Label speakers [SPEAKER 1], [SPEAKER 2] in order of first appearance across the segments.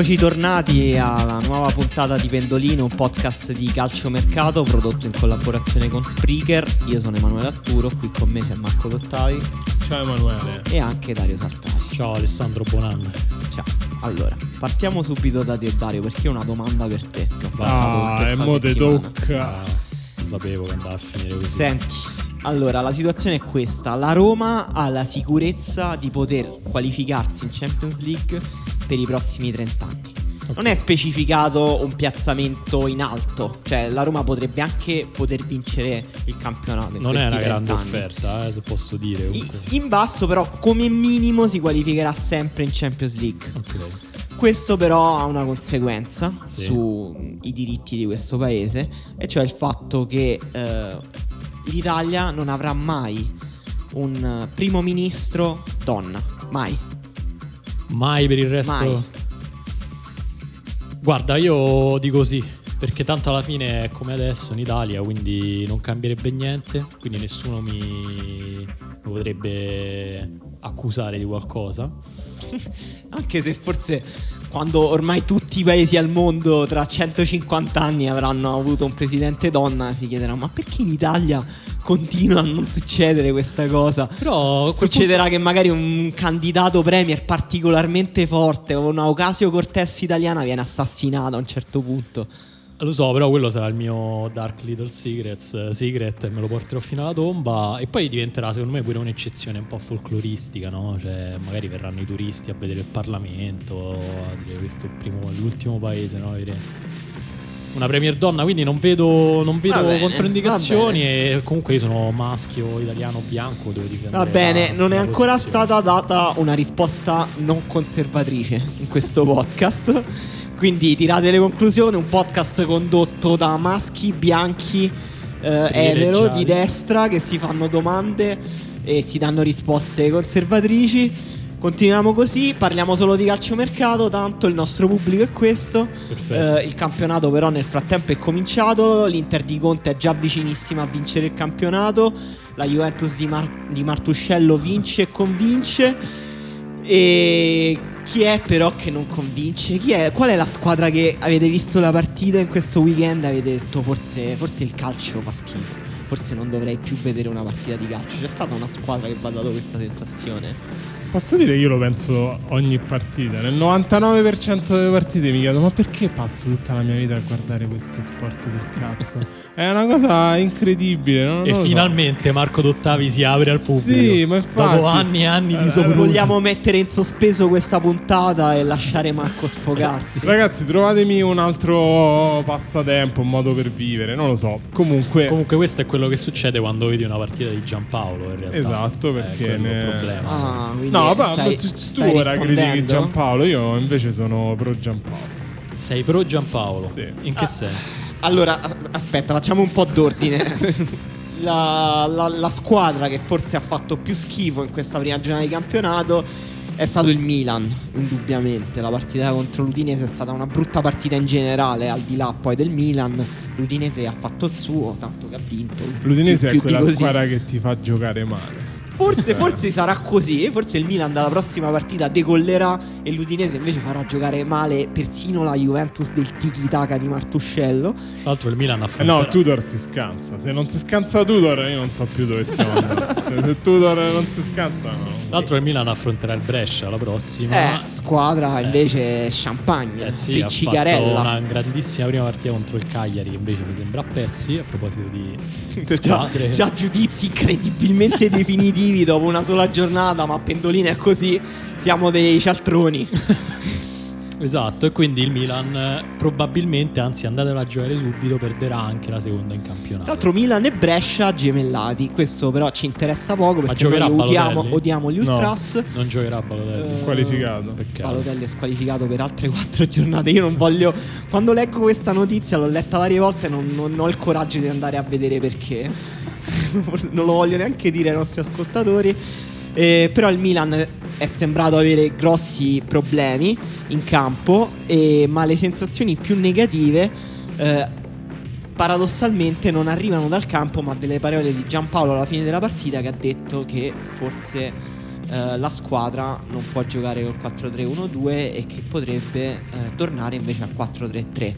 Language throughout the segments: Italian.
[SPEAKER 1] Eccoci tornati alla nuova puntata di Pendolino, un podcast di calciomercato prodotto in collaborazione con Spreaker. Io sono Emanuele Atturo, qui con me c'è Marco Dottavi.
[SPEAKER 2] Ciao Emanuele.
[SPEAKER 1] E anche Dario Saltari.
[SPEAKER 3] Ciao Alessandro, buon anno.
[SPEAKER 1] Ciao. Allora, partiamo subito da te Dario perché ho una domanda per te.
[SPEAKER 2] ah, e mo te tocca.
[SPEAKER 3] Ah, sapevo che andava a finire così.
[SPEAKER 1] Senti, allora, la situazione è questa. La Roma ha la sicurezza di poter qualificarsi in Champions League per i prossimi 30 anni. Okay. Non è specificato un piazzamento in alto, cioè la Roma potrebbe anche poter vincere il campionato.
[SPEAKER 3] non è una grande
[SPEAKER 1] anni.
[SPEAKER 3] offerta, eh, se posso dire.
[SPEAKER 1] In basso, però, come minimo si qualificherà sempre in Champions League.
[SPEAKER 3] Ok.
[SPEAKER 1] Questo però ha una conseguenza sì. sui diritti di questo paese, e cioè il fatto che eh, l'Italia non avrà mai un primo ministro donna. Mai.
[SPEAKER 3] Mai per il resto?
[SPEAKER 1] Mai.
[SPEAKER 3] Guarda, io dico sì, perché tanto alla fine è come adesso in Italia, quindi non cambierebbe niente, quindi nessuno mi, mi potrebbe accusare di qualcosa.
[SPEAKER 1] Anche se forse quando ormai tutti i paesi al mondo tra 150 anni avranno avuto un presidente donna, si chiederà ma perché in Italia continua a non succedere questa cosa?
[SPEAKER 3] Però
[SPEAKER 1] succederà punto... che magari un candidato premier particolarmente forte, una Ocasio Cortez italiana, viene assassinato a un certo punto.
[SPEAKER 3] Lo so, però quello sarà il mio Dark Little Secrets, uh, Secret me lo porterò fino alla tomba e poi diventerà secondo me pure un'eccezione un po' folcloristica, no? Cioè magari verranno i turisti a vedere il Parlamento, a dire questo è primo, l'ultimo paese, no? Una premier donna, quindi non vedo, non vedo bene, controindicazioni e comunque io sono maschio, italiano, bianco, devo difendere
[SPEAKER 1] Va bene, non è ancora stata data una risposta non conservatrice in questo podcast. Quindi tirate le conclusioni, un podcast condotto da maschi bianchi eh, etero di destra che si fanno domande e si danno risposte conservatrici. Continuiamo così, parliamo solo di calciomercato, tanto il nostro pubblico è questo.
[SPEAKER 3] Eh,
[SPEAKER 1] il campionato però nel frattempo è cominciato, l'Inter di Conte è già vicinissima a vincere il campionato, la Juventus di, Mar- di Martuscello vince e convince. E chi è però che non convince? È, qual è la squadra che avete visto la partita in questo weekend e avete detto forse, forse il calcio fa schifo? Forse non dovrei più vedere una partita di calcio. C'è stata una squadra che vi ha dato questa sensazione?
[SPEAKER 2] Posso dire che io lo penso ogni partita. Nel 99% delle partite mi chiedo: ma perché passo tutta la mia vita a guardare questo sport del cazzo? È una cosa incredibile. Non,
[SPEAKER 3] e
[SPEAKER 2] non
[SPEAKER 3] finalmente
[SPEAKER 2] so.
[SPEAKER 3] Marco Dottavi si apre al pubblico.
[SPEAKER 2] Sì, ma infatti,
[SPEAKER 3] Dopo anni e anni di eh, soprusi.
[SPEAKER 1] Vogliamo mettere in sospeso questa puntata e lasciare Marco sfogarsi.
[SPEAKER 2] Ragazzi, trovatemi un altro passatempo, un modo per vivere. Non lo so. Comunque,
[SPEAKER 3] Comunque questo è quello che succede quando vedi una partita di Giampaolo. In realtà.
[SPEAKER 2] Esatto, perché
[SPEAKER 3] è ne... il problema.
[SPEAKER 1] Ah,
[SPEAKER 2] no, ma stai, tu, tu ora critichi Giampaolo, io invece sono pro Giampaolo.
[SPEAKER 3] Sei pro Giampaolo?
[SPEAKER 2] Sì.
[SPEAKER 3] In che
[SPEAKER 1] ah,
[SPEAKER 3] senso?
[SPEAKER 1] Allora, aspetta, facciamo un po' d'ordine. la, la, la squadra che forse ha fatto più schifo in questa prima giornata di campionato è stato il Milan, indubbiamente. La partita contro l'Udinese è stata una brutta partita in generale, al di là poi del Milan. L'Udinese ha fatto il suo, tanto che ha vinto.
[SPEAKER 2] L'Udinese più, è quella squadra che ti fa giocare male.
[SPEAKER 1] Forse, forse sarà così. Forse il Milan dalla prossima partita decollerà e l'Udinese invece farà giocare male persino la Juventus del Tiki Taka di Martuscello. Tra
[SPEAKER 3] l'altro il Milan ha fatto.
[SPEAKER 2] Eh no, Tudor si scansa. Se non si scansa Tudor, io non so più dove stiamo andando. Se Tudor non si scansa, no.
[SPEAKER 3] L'altro il Milan affronterà il Brescia la prossima.
[SPEAKER 1] Eh, squadra invece champagne,
[SPEAKER 3] Eh sì,
[SPEAKER 1] Ficcicarella.
[SPEAKER 3] una grandissima prima partita contro il Cagliari che invece mi sembra a pezzi a proposito di
[SPEAKER 1] Già,
[SPEAKER 3] squadre.
[SPEAKER 1] già giudizi incredibilmente definitivi dopo una sola giornata, ma Pendolino è così, siamo dei cialtroni.
[SPEAKER 3] Esatto, e quindi il Milan probabilmente, anzi andatelo a giocare subito, perderà anche la seconda in campionato.
[SPEAKER 1] Tra l'altro Milan e Brescia gemellati, questo però ci interessa poco perché
[SPEAKER 3] giocherà
[SPEAKER 1] noi odiamo, odiamo gli
[SPEAKER 2] No.
[SPEAKER 1] Ultras.
[SPEAKER 3] Non giocherà Balotelli.
[SPEAKER 1] Eh,
[SPEAKER 2] Squalificato.
[SPEAKER 3] Peccato.
[SPEAKER 1] Balotelli è squalificato per altre quattro giornate. Io non voglio. Quando leggo questa notizia, l'ho letta varie volte, non, non ho il coraggio di andare a vedere perché. non lo voglio neanche dire ai nostri ascoltatori. Eh, però il Milan è sembrato avere grossi problemi in campo, e- ma le sensazioni più negative. eh, paradossalmente non arrivano dal campo, ma delle parole di Giampaolo alla fine della partita che ha detto che forse eh, la squadra non può giocare col 4-3-1-2 e che potrebbe eh, tornare invece al 4-3-3.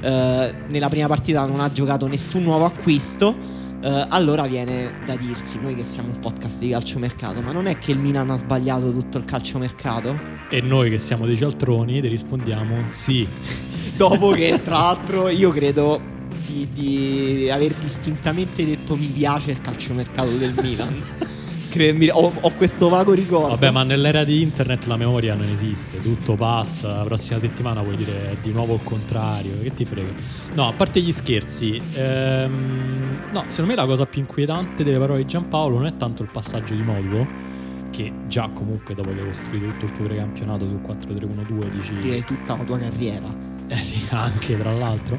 [SPEAKER 1] Eh, nella prima partita non ha giocato nessun nuovo acquisto. Eh, allora viene da dirsi, noi che siamo un podcast di calciomercato, ma non è che il Milan ha sbagliato tutto il calciomercato?
[SPEAKER 3] E noi che siamo dei cialtroni ti rispondiamo sì.
[SPEAKER 1] Dopo che, tra l'altro, io credo di, di aver distintamente detto mi piace il calciomercato del Milan. Credimi, ho, ho questo vago ricordo.
[SPEAKER 3] Vabbè, ma nell'era di internet la memoria non esiste, tutto passa. La prossima settimana puoi dire di nuovo il contrario. Che ti frega? No, a parte gli scherzi, ehm, no, secondo me la cosa più inquietante delle parole di Giampaolo non è tanto il passaggio di modulo, che già comunque dopo che hai costruito tutto il tuo precampionato sul 4-3-1-2 dici.
[SPEAKER 1] direi tutta la tua carriera.
[SPEAKER 3] Eh sì, anche tra l'altro.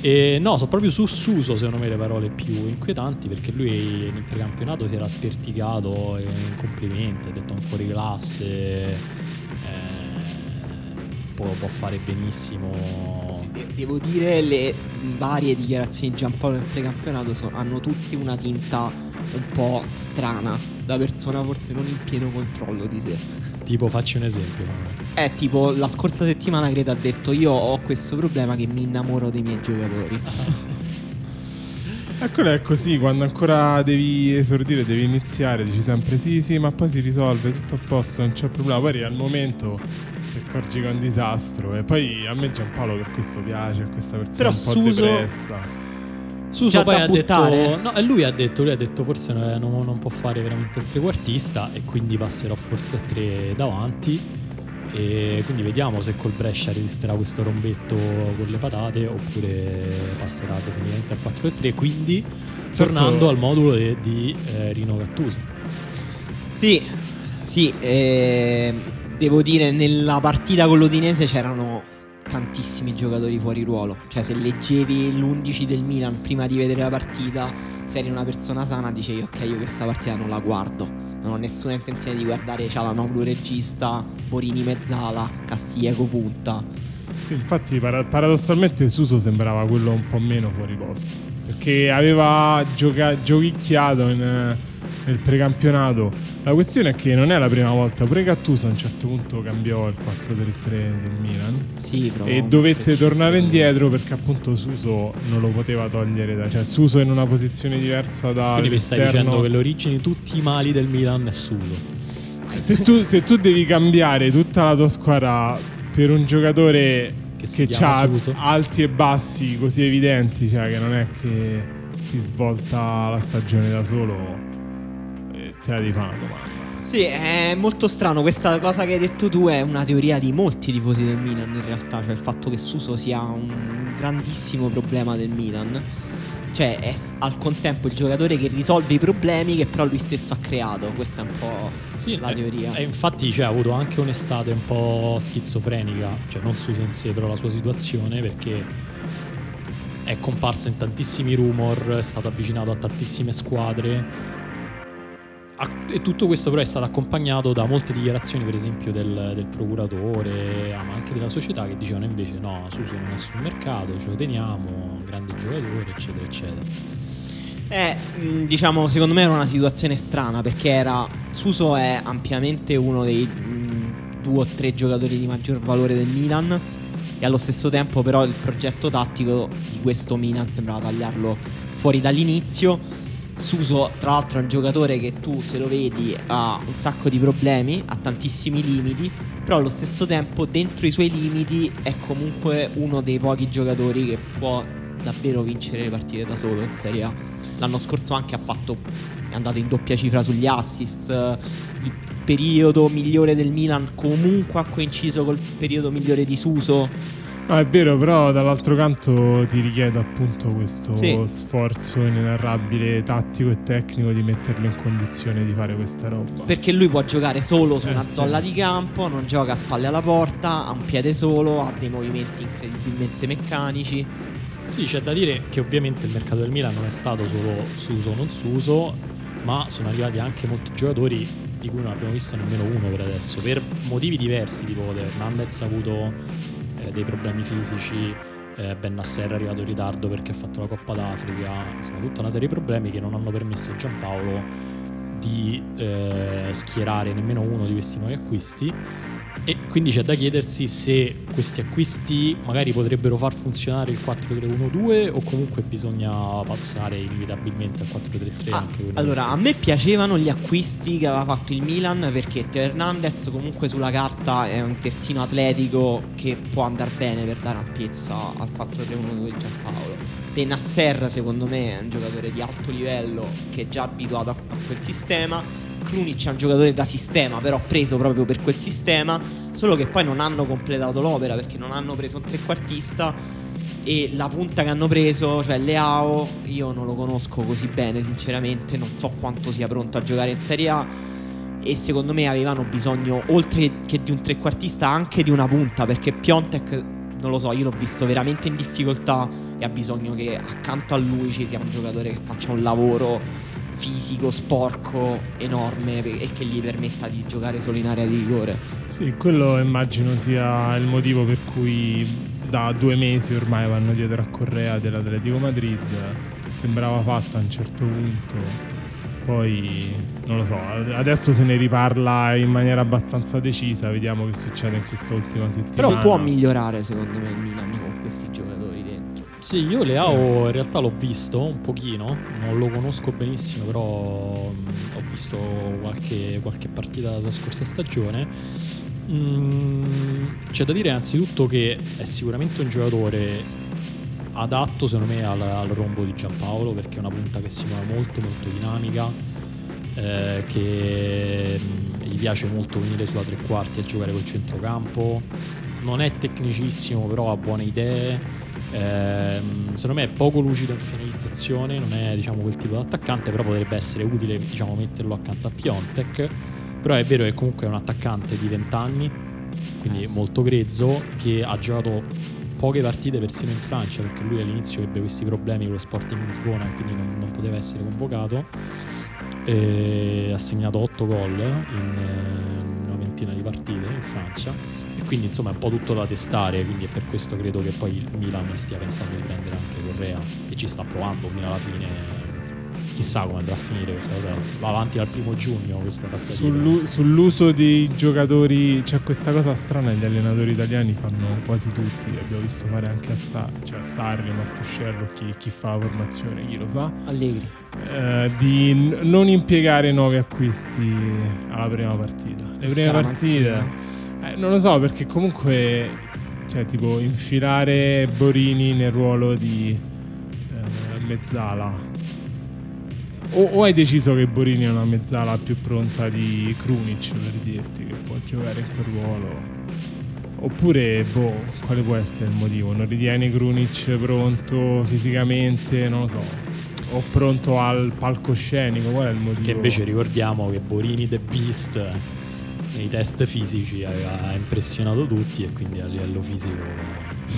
[SPEAKER 3] E no, sono proprio su Suso secondo me le parole più inquietanti perché lui nel precampionato si era sperticato in complimenti, ha detto un fuori classe, eh, può, può fare benissimo.
[SPEAKER 1] Devo dire le varie dichiarazioni di Giampaolo nel precampionato so- hanno tutte una tinta un po' strana da persona forse non in pieno controllo di sé.
[SPEAKER 3] Tipo facci un esempio.
[SPEAKER 1] È tipo la scorsa settimana credo ha detto io ho questo problema che mi innamoro dei miei giocatori.
[SPEAKER 3] Ah, sì.
[SPEAKER 2] Eccolo è così, quando ancora devi esordire, devi iniziare, dici sempre sì, sì, ma poi si risolve, tutto a posto, non c'è problema. Poi arriva il momento ti accorgi che è un disastro. E poi a me Giampaolo per questo piace, è questa persona
[SPEAKER 1] Però
[SPEAKER 2] un po'
[SPEAKER 1] Suso-
[SPEAKER 2] depressa.
[SPEAKER 3] Suso poi ha
[SPEAKER 1] buttare?
[SPEAKER 3] detto no, e lui ha detto lui ha detto forse non, non- non può fare veramente il trequartista e quindi passerò forse a tre davanti e quindi vediamo se col Brescia resisterà questo rombetto con le patate oppure passerà definitivamente al 4-3 quindi
[SPEAKER 2] Certo.
[SPEAKER 3] tornando al modulo de- di eh, Rino Gattuso
[SPEAKER 1] Sì, sì, eh, devo dire nella partita con l'Udinese c'erano tantissimi giocatori fuori ruolo. Cioè se leggevi l'11 del Milan prima di vedere la partita, se eri una persona sana dicevi ok io questa partita non la guardo. Non ho nessuna intenzione di guardare Cialanoglu regista, Borini mezzala, Castiglieco punta.
[SPEAKER 2] Sì, infatti para- paradossalmente Suso sembrava quello un po' meno fuori posto. Perché aveva gioca- giochicchiato in, nel precampionato. La questione è che non è la prima volta, pure Gattuso a un certo punto cambiò il 4-3-3 del Milan.
[SPEAKER 1] Sì, però
[SPEAKER 2] E dovette tornare indietro perché appunto Suso non lo poteva togliere da, cioè Suso in una posizione diversa da
[SPEAKER 3] quindi mi stai dicendo che le origini di tutti i mali del Milan è Suso
[SPEAKER 2] se tu, se tu devi cambiare tutta la tua squadra per un giocatore
[SPEAKER 3] Che si
[SPEAKER 2] che,
[SPEAKER 3] chiama
[SPEAKER 2] ha
[SPEAKER 3] Suso.
[SPEAKER 2] alti e bassi così evidenti, cioè che non è che ti svolta la stagione da solo, te la devi fare una domanda.
[SPEAKER 1] Sì, è molto strano. Questa cosa che hai detto tu è una teoria di molti tifosi del Milan, in realtà. Cioè, il fatto che Suso sia un grandissimo problema del Milan. Cioè, è al contempo il giocatore che risolve i problemi che però lui stesso ha creato. Questa è un po'
[SPEAKER 3] Sì,
[SPEAKER 1] la
[SPEAKER 3] eh,
[SPEAKER 1] teoria.
[SPEAKER 3] E infatti cioè, ha avuto anche un'estate un po' schizofrenica, cioè non Suso in sé, però la sua situazione, perché è comparso in tantissimi rumor, è stato avvicinato a tantissime squadre. E tutto questo però è stato accompagnato da molte dichiarazioni, per esempio, del, del procuratore, ah, ma anche della società, che dicevano invece no, Suso non è sul mercato, ce lo teniamo, grande giocatore, eccetera, eccetera.
[SPEAKER 1] Eh, diciamo, secondo me era una situazione strana perché era. Suso è ampiamente uno dei mh, due o tre giocatori di maggior valore del Milan. E allo stesso tempo, però, il progetto tattico di questo Milan sembrava tagliarlo fuori dall'inizio. Suso, tra l'altro, è un giocatore che tu, se lo vedi, ha un sacco di problemi, ha tantissimi limiti, però allo stesso tempo, dentro i suoi limiti, è comunque uno dei pochi giocatori che può davvero vincere le partite da solo in Serie A. L'anno scorso anche ha fatto, è andato in doppia cifra sugli assist. Il periodo migliore del Milan comunque ha coinciso col periodo migliore di Suso.
[SPEAKER 2] No, è vero, però dall'altro canto ti richiede appunto questo
[SPEAKER 1] Sì.
[SPEAKER 2] sforzo inenarrabile tattico e tecnico di metterlo in condizione di fare questa roba.
[SPEAKER 1] Perché lui può giocare solo su
[SPEAKER 2] Eh,
[SPEAKER 1] una
[SPEAKER 2] sì.
[SPEAKER 1] zolla di campo, non gioca a spalle alla porta, ha un piede solo, ha dei movimenti incredibilmente meccanici.
[SPEAKER 3] Sì, c'è da dire che ovviamente il mercato del Milan non è stato solo Suso o non Suso, ma sono arrivati anche molti giocatori di cui non abbiamo visto nemmeno uno per adesso, per motivi diversi, tipo Hernandez ha avuto eh, dei problemi fisici, eh, Ben Nasser è arrivato in ritardo perché ha fatto la Coppa d'Africa, insomma tutta una serie di problemi che non hanno permesso a Giampaolo di eh, schierare nemmeno uno di questi nuovi acquisti e quindi c'è da chiedersi se questi acquisti magari potrebbero far funzionare il 4-3-1-2 o comunque bisogna passare inevitabilmente al 4-3-3
[SPEAKER 1] Ah, allora, a me piacevano gli acquisti che aveva fatto il Milan perché Teo Hernandez comunque sulla carta è un terzino atletico che può andare bene per dare ampiezza al 4-3-1 di Giampaolo. Benasser secondo me è un giocatore di alto livello che è già abituato a quel sistema. Krunic è un giocatore da sistema, però preso proprio per quel sistema, solo che poi non hanno completato l'opera perché non hanno preso un trequartista e la punta che hanno preso, cioè Leao, io non lo conosco così bene sinceramente, non so quanto sia pronto a giocare in Serie A e secondo me avevano bisogno, oltre che di un trequartista, anche di una punta perché Piontek, non lo so, io l'ho visto veramente in difficoltà e ha bisogno che accanto a lui ci sia un giocatore che faccia un lavoro fisico, sporco, enorme e che gli permetta di giocare solo in area di rigore.
[SPEAKER 2] Sì, quello immagino sia il motivo per cui da due mesi ormai vanno dietro a Correa dell'Atletico Madrid. Sembrava fatta a un certo punto. Poi non lo so, adesso se ne riparla in maniera abbastanza decisa, vediamo che succede in questa ultima settimana.
[SPEAKER 1] Però può migliorare secondo me il Milan con questi giocatori dentro.
[SPEAKER 3] Sì, io Leao in realtà l'ho visto un pochino, non lo conosco benissimo, però mh, ho visto qualche, qualche partita della scorsa stagione. Mm, c'è da dire innanzitutto che è sicuramente un giocatore adatto secondo me al, al rombo di Giampaolo perché è una punta che si muove molto molto dinamica eh, che mh, gli piace molto venire sulla tre quarti a giocare col centrocampo non è tecnicissimo però ha buone idee Ehm, secondo me è poco lucido in finalizzazione non è diciamo quel tipo di attaccante però potrebbe essere utile diciamo metterlo accanto a Piontek. Però è vero che comunque è un attaccante di 20 anni quindi
[SPEAKER 1] Eh sì.
[SPEAKER 3] molto grezzo che ha giocato poche partite persino in Francia perché lui all'inizio ebbe questi problemi con lo Sporting Lisbona e quindi non, non poteva essere convocato. E ha segnato 8 gol in eh, una ventina di partite in Francia quindi insomma è un po' tutto da testare quindi è per questo credo che poi il Milan stia pensando di prendere anche Correa e ci sta provando fino alla fine chissà come andrà a finire questa cosa. Va avanti dal primo giugno questa
[SPEAKER 2] Sullu- sull'uso dei giocatori c'è questa cosa strana che gli allenatori italiani fanno quasi tutti abbiamo visto fare anche a, Sa- cioè a Sarri, Martuscello chi, chi fa la formazione chi lo sa.
[SPEAKER 1] Allegri.
[SPEAKER 2] eh, di n- non impiegare nuovi acquisti alla prima partita. Le prime partite eh, non lo so perché comunque cioè tipo infilare Borini nel ruolo di eh, mezzala. O, o hai deciso che Borini è una mezzala più pronta di Krunic per dirti che può giocare in quel ruolo? Oppure boh quale può essere il motivo? Non ritieni Krunic pronto fisicamente non lo so o pronto al palcoscenico? Qual è il motivo?
[SPEAKER 3] Che invece ricordiamo che Borini The Beast nei test fisici aveva impressionato tutti e quindi a livello fisico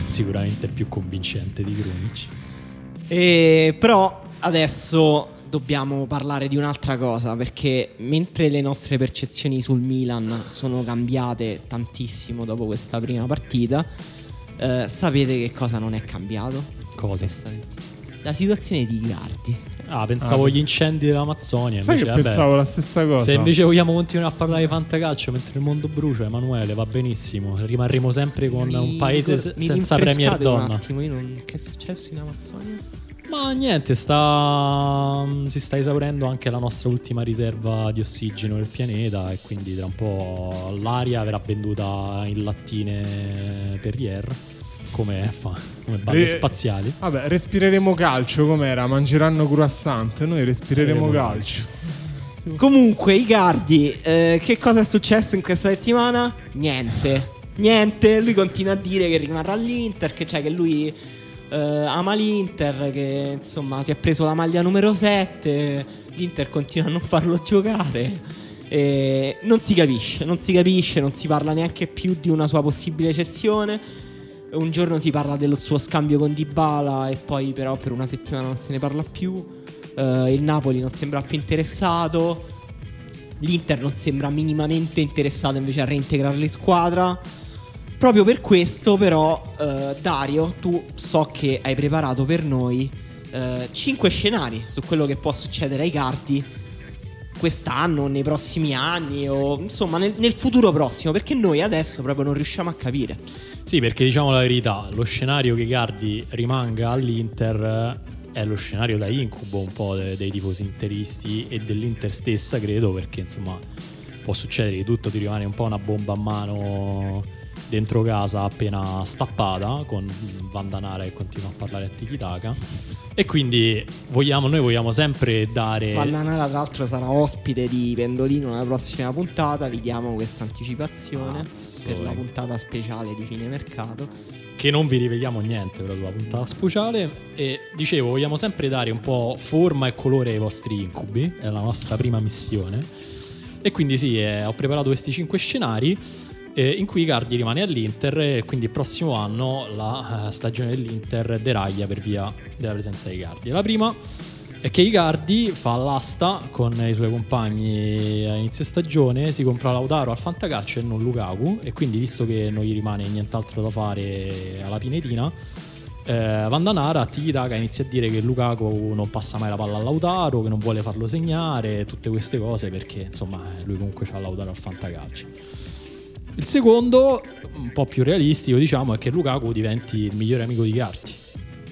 [SPEAKER 3] sicuramente più convincente di Krunic.
[SPEAKER 1] E, però adesso dobbiamo parlare di un'altra cosa perché mentre le nostre percezioni sul Milan sono cambiate tantissimo dopo questa prima partita, eh, sapete che cosa non è cambiato?
[SPEAKER 3] Cosa?
[SPEAKER 1] La situazione di Icardi.
[SPEAKER 3] Ah, pensavo
[SPEAKER 2] Ah,
[SPEAKER 3] agli incendi dell'Amazzonia.
[SPEAKER 2] sai che
[SPEAKER 3] invece, vabbè,
[SPEAKER 2] pensavo la stessa cosa
[SPEAKER 3] Se invece vogliamo continuare a parlare di fantacalcio mentre il mondo brucia, Emanuele, va benissimo. Rimarremo sempre con
[SPEAKER 1] Mi
[SPEAKER 3] un paese se-
[SPEAKER 1] mi
[SPEAKER 3] senza Premier
[SPEAKER 1] rinfrescate un
[SPEAKER 3] Donna.
[SPEAKER 1] attimo, io non- che è successo in Amazzonia?
[SPEAKER 3] Ma niente, sta, si sta esaurendo anche la nostra ultima riserva di ossigeno del pianeta e quindi tra un po' l'aria verrà venduta in lattine Perrier come, fa, come balle spaziali.
[SPEAKER 2] Vabbè, respireremo calcio com'era? Mangeranno croissant, noi respireremo
[SPEAKER 3] Respireremo
[SPEAKER 2] calcio.
[SPEAKER 1] Comunque, Icardi, eh, che cosa è successo in questa settimana? Niente. Niente, lui continua a dire che rimarrà all'Inter, che, cioè che lui eh, ama l'Inter, che insomma si è preso la maglia numero 7, l'Inter continua a non farlo giocare. E non si capisce, non si capisce, non si parla neanche più di una sua possibile cessione. Un giorno si parla dello suo scambio con Dybala e poi però per una settimana non se ne parla più. Eh, il Napoli non sembra più interessato. L'Inter non sembra minimamente interessato invece a reintegrarlo in squadra. Proprio per questo, però, eh, Dario, tu so che hai preparato per noi 5 scenari su quello che può succedere ai Cardi quest'anno, nei prossimi anni o insomma nel, nel futuro prossimo, perché noi adesso proprio non riusciamo a capire.
[SPEAKER 3] Sì, perché diciamo la verità, lo scenario che Icardi rimanga all'Inter è lo scenario da incubo un po' de- dei tifosi interisti e dell'Inter stessa, credo, perché insomma può succedere di tutto, ti rimane un po' una bomba a mano dentro casa appena stappata con Vandanara che continua a parlare a Tikitaka e quindi vogliamo, noi vogliamo sempre dare
[SPEAKER 1] Vallanara, tra l'altro, sarà ospite di Pendolino nella prossima puntata. Vi diamo questa anticipazione per la
[SPEAKER 3] eh.
[SPEAKER 1] puntata speciale di fine mercato.
[SPEAKER 3] che non vi riveliamo niente però sulla puntata speciale e dicevo vogliamo sempre dare un po' forma e colore ai vostri incubi è la nostra prima missione e quindi sì eh, ho preparato questi cinque scenari eh, in cui Icardi rimane all'Inter e quindi il prossimo anno la eh, stagione dell'Inter deraglia per via della presenza di Icardi la prima è che Icardi fa l'asta con i suoi compagni a inizio stagione, si compra Lautaro al Fantacalcio e non Lukaku e quindi visto che non gli rimane nient'altro da fare alla Pinetina eh, Vandanara a Tikitaka inizia a dire che Lukaku non passa mai la palla a Lautaro, che non vuole farlo segnare, tutte queste cose perché insomma lui comunque ha Lautaro al Fantacalcio. Il secondo, un po' più realistico diciamo, è che Lukaku diventi il migliore amico di Icardi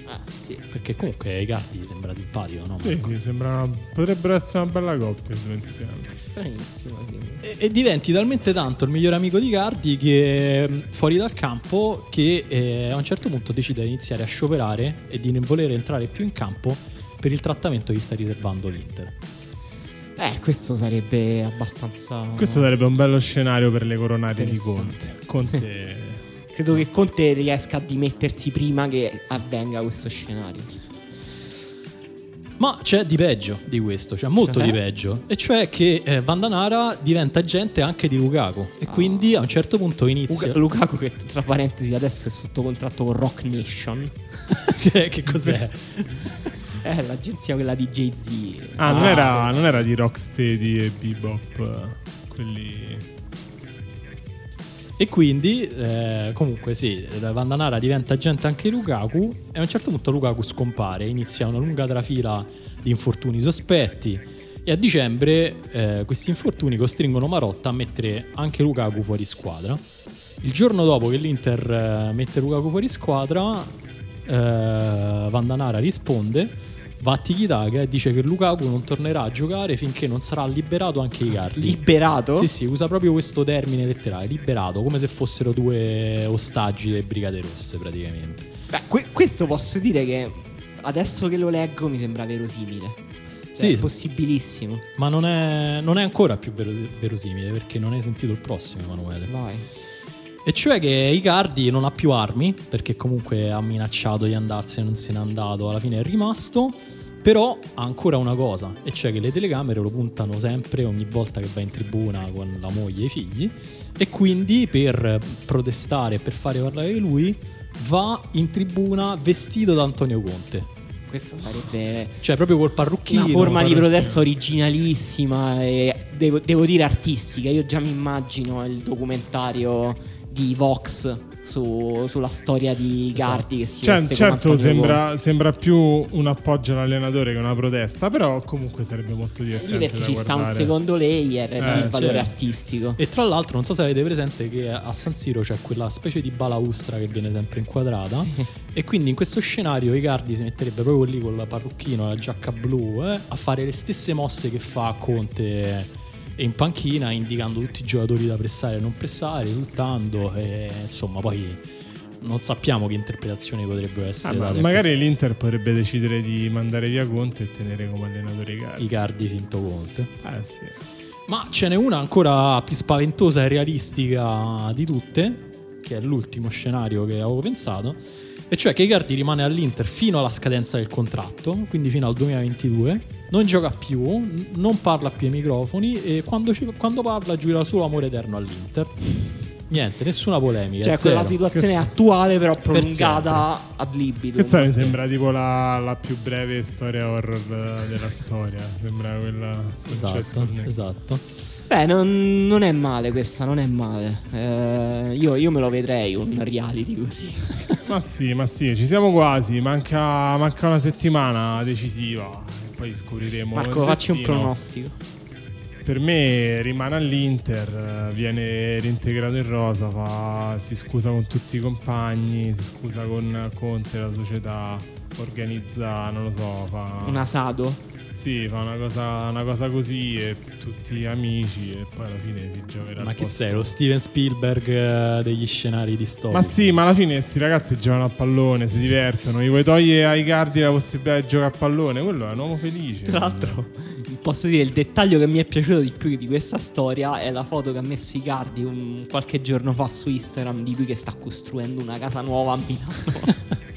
[SPEAKER 1] Ah, sì.
[SPEAKER 3] perché comunque Icardi sembra simpatico, no?
[SPEAKER 2] Sì, sì, sembra una- potrebbero essere una bella coppia insieme.
[SPEAKER 1] Stranissimo, sì.
[SPEAKER 3] E, e diventi talmente tanto il migliore amico di Cardi che mh, fuori dal campo che eh, a un certo punto decide di iniziare a scioperare e di non voler entrare più in campo per il trattamento che sta riservando l'Inter.
[SPEAKER 1] Eh, questo sarebbe abbastanza.
[SPEAKER 2] Questo sarebbe un bello scenario per le coronate di. Conte. Conte
[SPEAKER 1] Credo che Conte riesca a dimettersi prima che avvenga questo scenario.
[SPEAKER 3] Ma c'è di peggio di questo, c'è molto
[SPEAKER 1] Cioè?
[SPEAKER 3] di peggio. E cioè che eh, Vandanara diventa agente anche di Lukaku. E quindi a un certo punto inizia.
[SPEAKER 1] Luca- Lukaku, che tra parentesi adesso è sotto contratto con Rock Nation.
[SPEAKER 3] che, che cos'è?
[SPEAKER 1] Eh, l'agenzia quella di Jay-Z.
[SPEAKER 2] Ah, non era, non era di Rocksteady e Bebop, quelli...
[SPEAKER 3] E quindi, eh, comunque, sì, Vandanara diventa agente anche Lukaku. E a un certo punto Lukaku scompare, inizia una lunga trafila di infortuni sospetti. E a dicembre eh, questi infortuni costringono Marotta a mettere anche Lukaku fuori squadra. Il giorno dopo che l'Inter eh, mette Lukaku fuori squadra, Vandanara risponde, va a Tikitaka e dice che Lukaku non tornerà a giocare finché non sarà liberato anche Icardi.
[SPEAKER 1] Liberato?
[SPEAKER 3] Sì, sì, usa proprio questo termine letterale, liberato, come se fossero due ostaggi delle Brigate Rosse praticamente.
[SPEAKER 1] Beh, que- questo posso dire che adesso che lo leggo mi sembra verosimile. Cioè,
[SPEAKER 3] Sì.
[SPEAKER 1] È possibilissimo.
[SPEAKER 3] Ma non è, non è ancora più vero- verosimile perché non hai sentito il prossimo, Emanuele.
[SPEAKER 1] Vai.
[SPEAKER 3] E cioè che Icardi non ha più armi, perché comunque ha minacciato di andarsene, non se n'è andato, alla fine è rimasto. Però ha ancora una cosa, e cioè che le telecamere lo puntano sempre ogni volta che va in tribuna con la moglie e i figli. E quindi per protestare, per fare parlare di lui, va in tribuna vestito da Antonio Conte.
[SPEAKER 1] Questo sarebbe
[SPEAKER 3] Cioè proprio col parrucchino.
[SPEAKER 1] una forma di protesta originalissima e devo, devo dire artistica. Io già mi immagino il documentario di Vox su- sulla storia di Gardi che si
[SPEAKER 2] Cioè, certo, sembra, sembra più un appoggio all'allenatore che una protesta, però comunque sarebbe molto divertente.
[SPEAKER 1] Lì perché ci sta un
[SPEAKER 2] guardare.
[SPEAKER 1] secondo layer
[SPEAKER 2] Eh,
[SPEAKER 1] il valore
[SPEAKER 3] sì.
[SPEAKER 1] artistico.
[SPEAKER 3] E tra l'altro, non so se avete presente che a San Siro c'è quella specie di balaustra che viene sempre inquadrata. E quindi in questo scenario Icardi si metterebbe proprio lì con la parrucchino, la giacca blu, eh, a fare le stesse mosse che fa Conte in panchina, indicando tutti i giocatori da pressare e non pressare, risultando. E insomma, poi non sappiamo che interpretazioni potrebbero
[SPEAKER 2] Ah,
[SPEAKER 3] essere
[SPEAKER 2] ma
[SPEAKER 3] date a
[SPEAKER 2] magari l'Inter potrebbe decidere di mandare via Conte e tenere come allenatore Icardi.
[SPEAKER 3] Icardi finto Conte.
[SPEAKER 2] Eh sì.
[SPEAKER 3] Ma ce n'è una ancora più spaventosa e realistica di tutte, che è l'ultimo scenario che avevo pensato, e cioè che Icardi rimane all'Inter fino alla scadenza del contratto, quindi fino al 2022, non gioca più, non parla più ai microfoni e quando, ci- quando parla giura solo amore eterno all'Inter. Niente, nessuna polemica.
[SPEAKER 1] Cioè, quella situazione
[SPEAKER 2] Che-
[SPEAKER 1] attuale, però prolungata ad libido.
[SPEAKER 2] Questa mi sembra tipo la, la più breve storia horror della storia. Sembra quella
[SPEAKER 3] Esatto, esatto.
[SPEAKER 1] Beh, non, non è male questa, non è male. Eh, io, io me lo vedrei un reality così.
[SPEAKER 2] Ma sì, ma sì, ci siamo quasi. Manca, manca una settimana decisiva. E poi scopriremo.
[SPEAKER 1] Marco, facci un pronostico.
[SPEAKER 2] Per me rimane all'Inter, viene reintegrato in rosa, fa- si scusa con tutti i compagni, si scusa con Conte, la società, organizza, non lo so, fa...
[SPEAKER 1] Un asado.
[SPEAKER 2] Sì, fa una cosa, una cosa così e tutti amici e poi alla fine si giocherà
[SPEAKER 3] Ma che
[SPEAKER 2] posto-
[SPEAKER 3] sei, lo Steven Spielberg eh, degli scenari distopici?
[SPEAKER 2] Ma sì, ma alla fine questi ragazzi giocano a pallone, si divertono, gli vuoi togliere ai cardi la possibilità di giocare a pallone, quello è un uomo felice.
[SPEAKER 1] Tra l'altro, posso dire il dettaglio che mi è piaciuto di più di questa storia è la foto che ha messo Icardi un, qualche giorno fa su Instagram di lui che sta costruendo una casa nuova a Milano.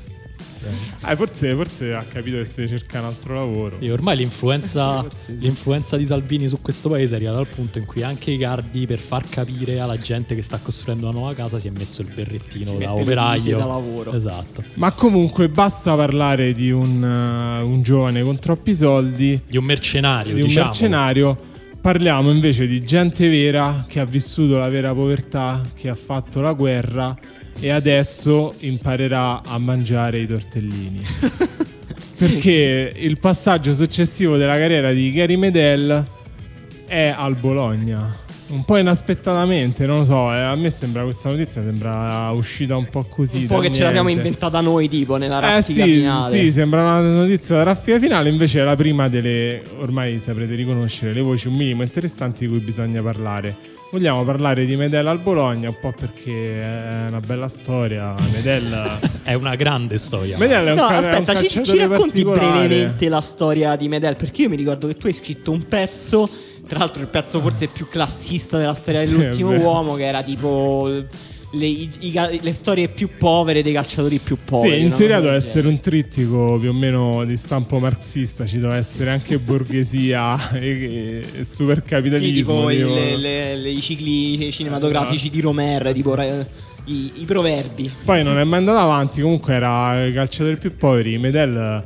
[SPEAKER 2] Eh, forse, forse ha capito che si cerca un altro lavoro.
[SPEAKER 3] Sì, ormai l'influenza,
[SPEAKER 1] Sì,
[SPEAKER 3] l'influenza di Salvini su questo paese è arrivata al punto in cui anche Icardi, per far capire alla gente che sta costruendo una nuova casa, si è messo il berrettino
[SPEAKER 1] Si
[SPEAKER 3] da operaio.
[SPEAKER 1] da lavoro.
[SPEAKER 3] Esatto.
[SPEAKER 2] Ma comunque basta parlare di un, uh, un giovane con troppi soldi,
[SPEAKER 3] Di un mercenario,
[SPEAKER 2] di un
[SPEAKER 3] diciamo.
[SPEAKER 2] mercenario. Parliamo invece di gente vera che ha vissuto la vera povertà, che ha fatto la guerra e adesso imparerà a mangiare i tortellini. Perché il passaggio successivo della carriera di Gary Medel è al Bologna. Un po' inaspettatamente, non lo so, eh, a me sembra questa notizia sembra uscita un po' così.
[SPEAKER 1] un po' che ce la siamo
[SPEAKER 2] niente.
[SPEAKER 1] inventata noi, tipo nella
[SPEAKER 2] Eh
[SPEAKER 1] raffica
[SPEAKER 2] sì,
[SPEAKER 1] finale.
[SPEAKER 2] sì, sembra una notizia da raffica finale, invece è la prima delle, ormai saprete riconoscere, le voci un minimo interessanti di cui bisogna parlare. Vogliamo parlare di Medella al Bologna, un po' perché è una bella storia. Medella,
[SPEAKER 3] È una grande storia.
[SPEAKER 2] Medella è un,
[SPEAKER 1] No,
[SPEAKER 2] ca- è un
[SPEAKER 1] aspetta, ci, ci racconti brevemente la storia di Medel? Perché io mi ricordo che tu hai scritto un pezzo, tra l'altro il pezzo forse più classista della storia
[SPEAKER 2] Sì,
[SPEAKER 1] dell'ultimo uomo, che era tipo le, i- i le storie più povere dei calciatori più poveri.
[SPEAKER 2] Sì, in
[SPEAKER 1] una
[SPEAKER 2] teoria deve essere un trittico più o meno di stampo marxista, ci deve essere anche borghesia e, e supercapitalismo.
[SPEAKER 1] Sì, tipo
[SPEAKER 2] tipo-
[SPEAKER 1] le- le- i cicli cinematografici di Romer, tipo eh, i, i proverbi.
[SPEAKER 2] Poi non è mai andato avanti, comunque era i calciatori più poveri. Medel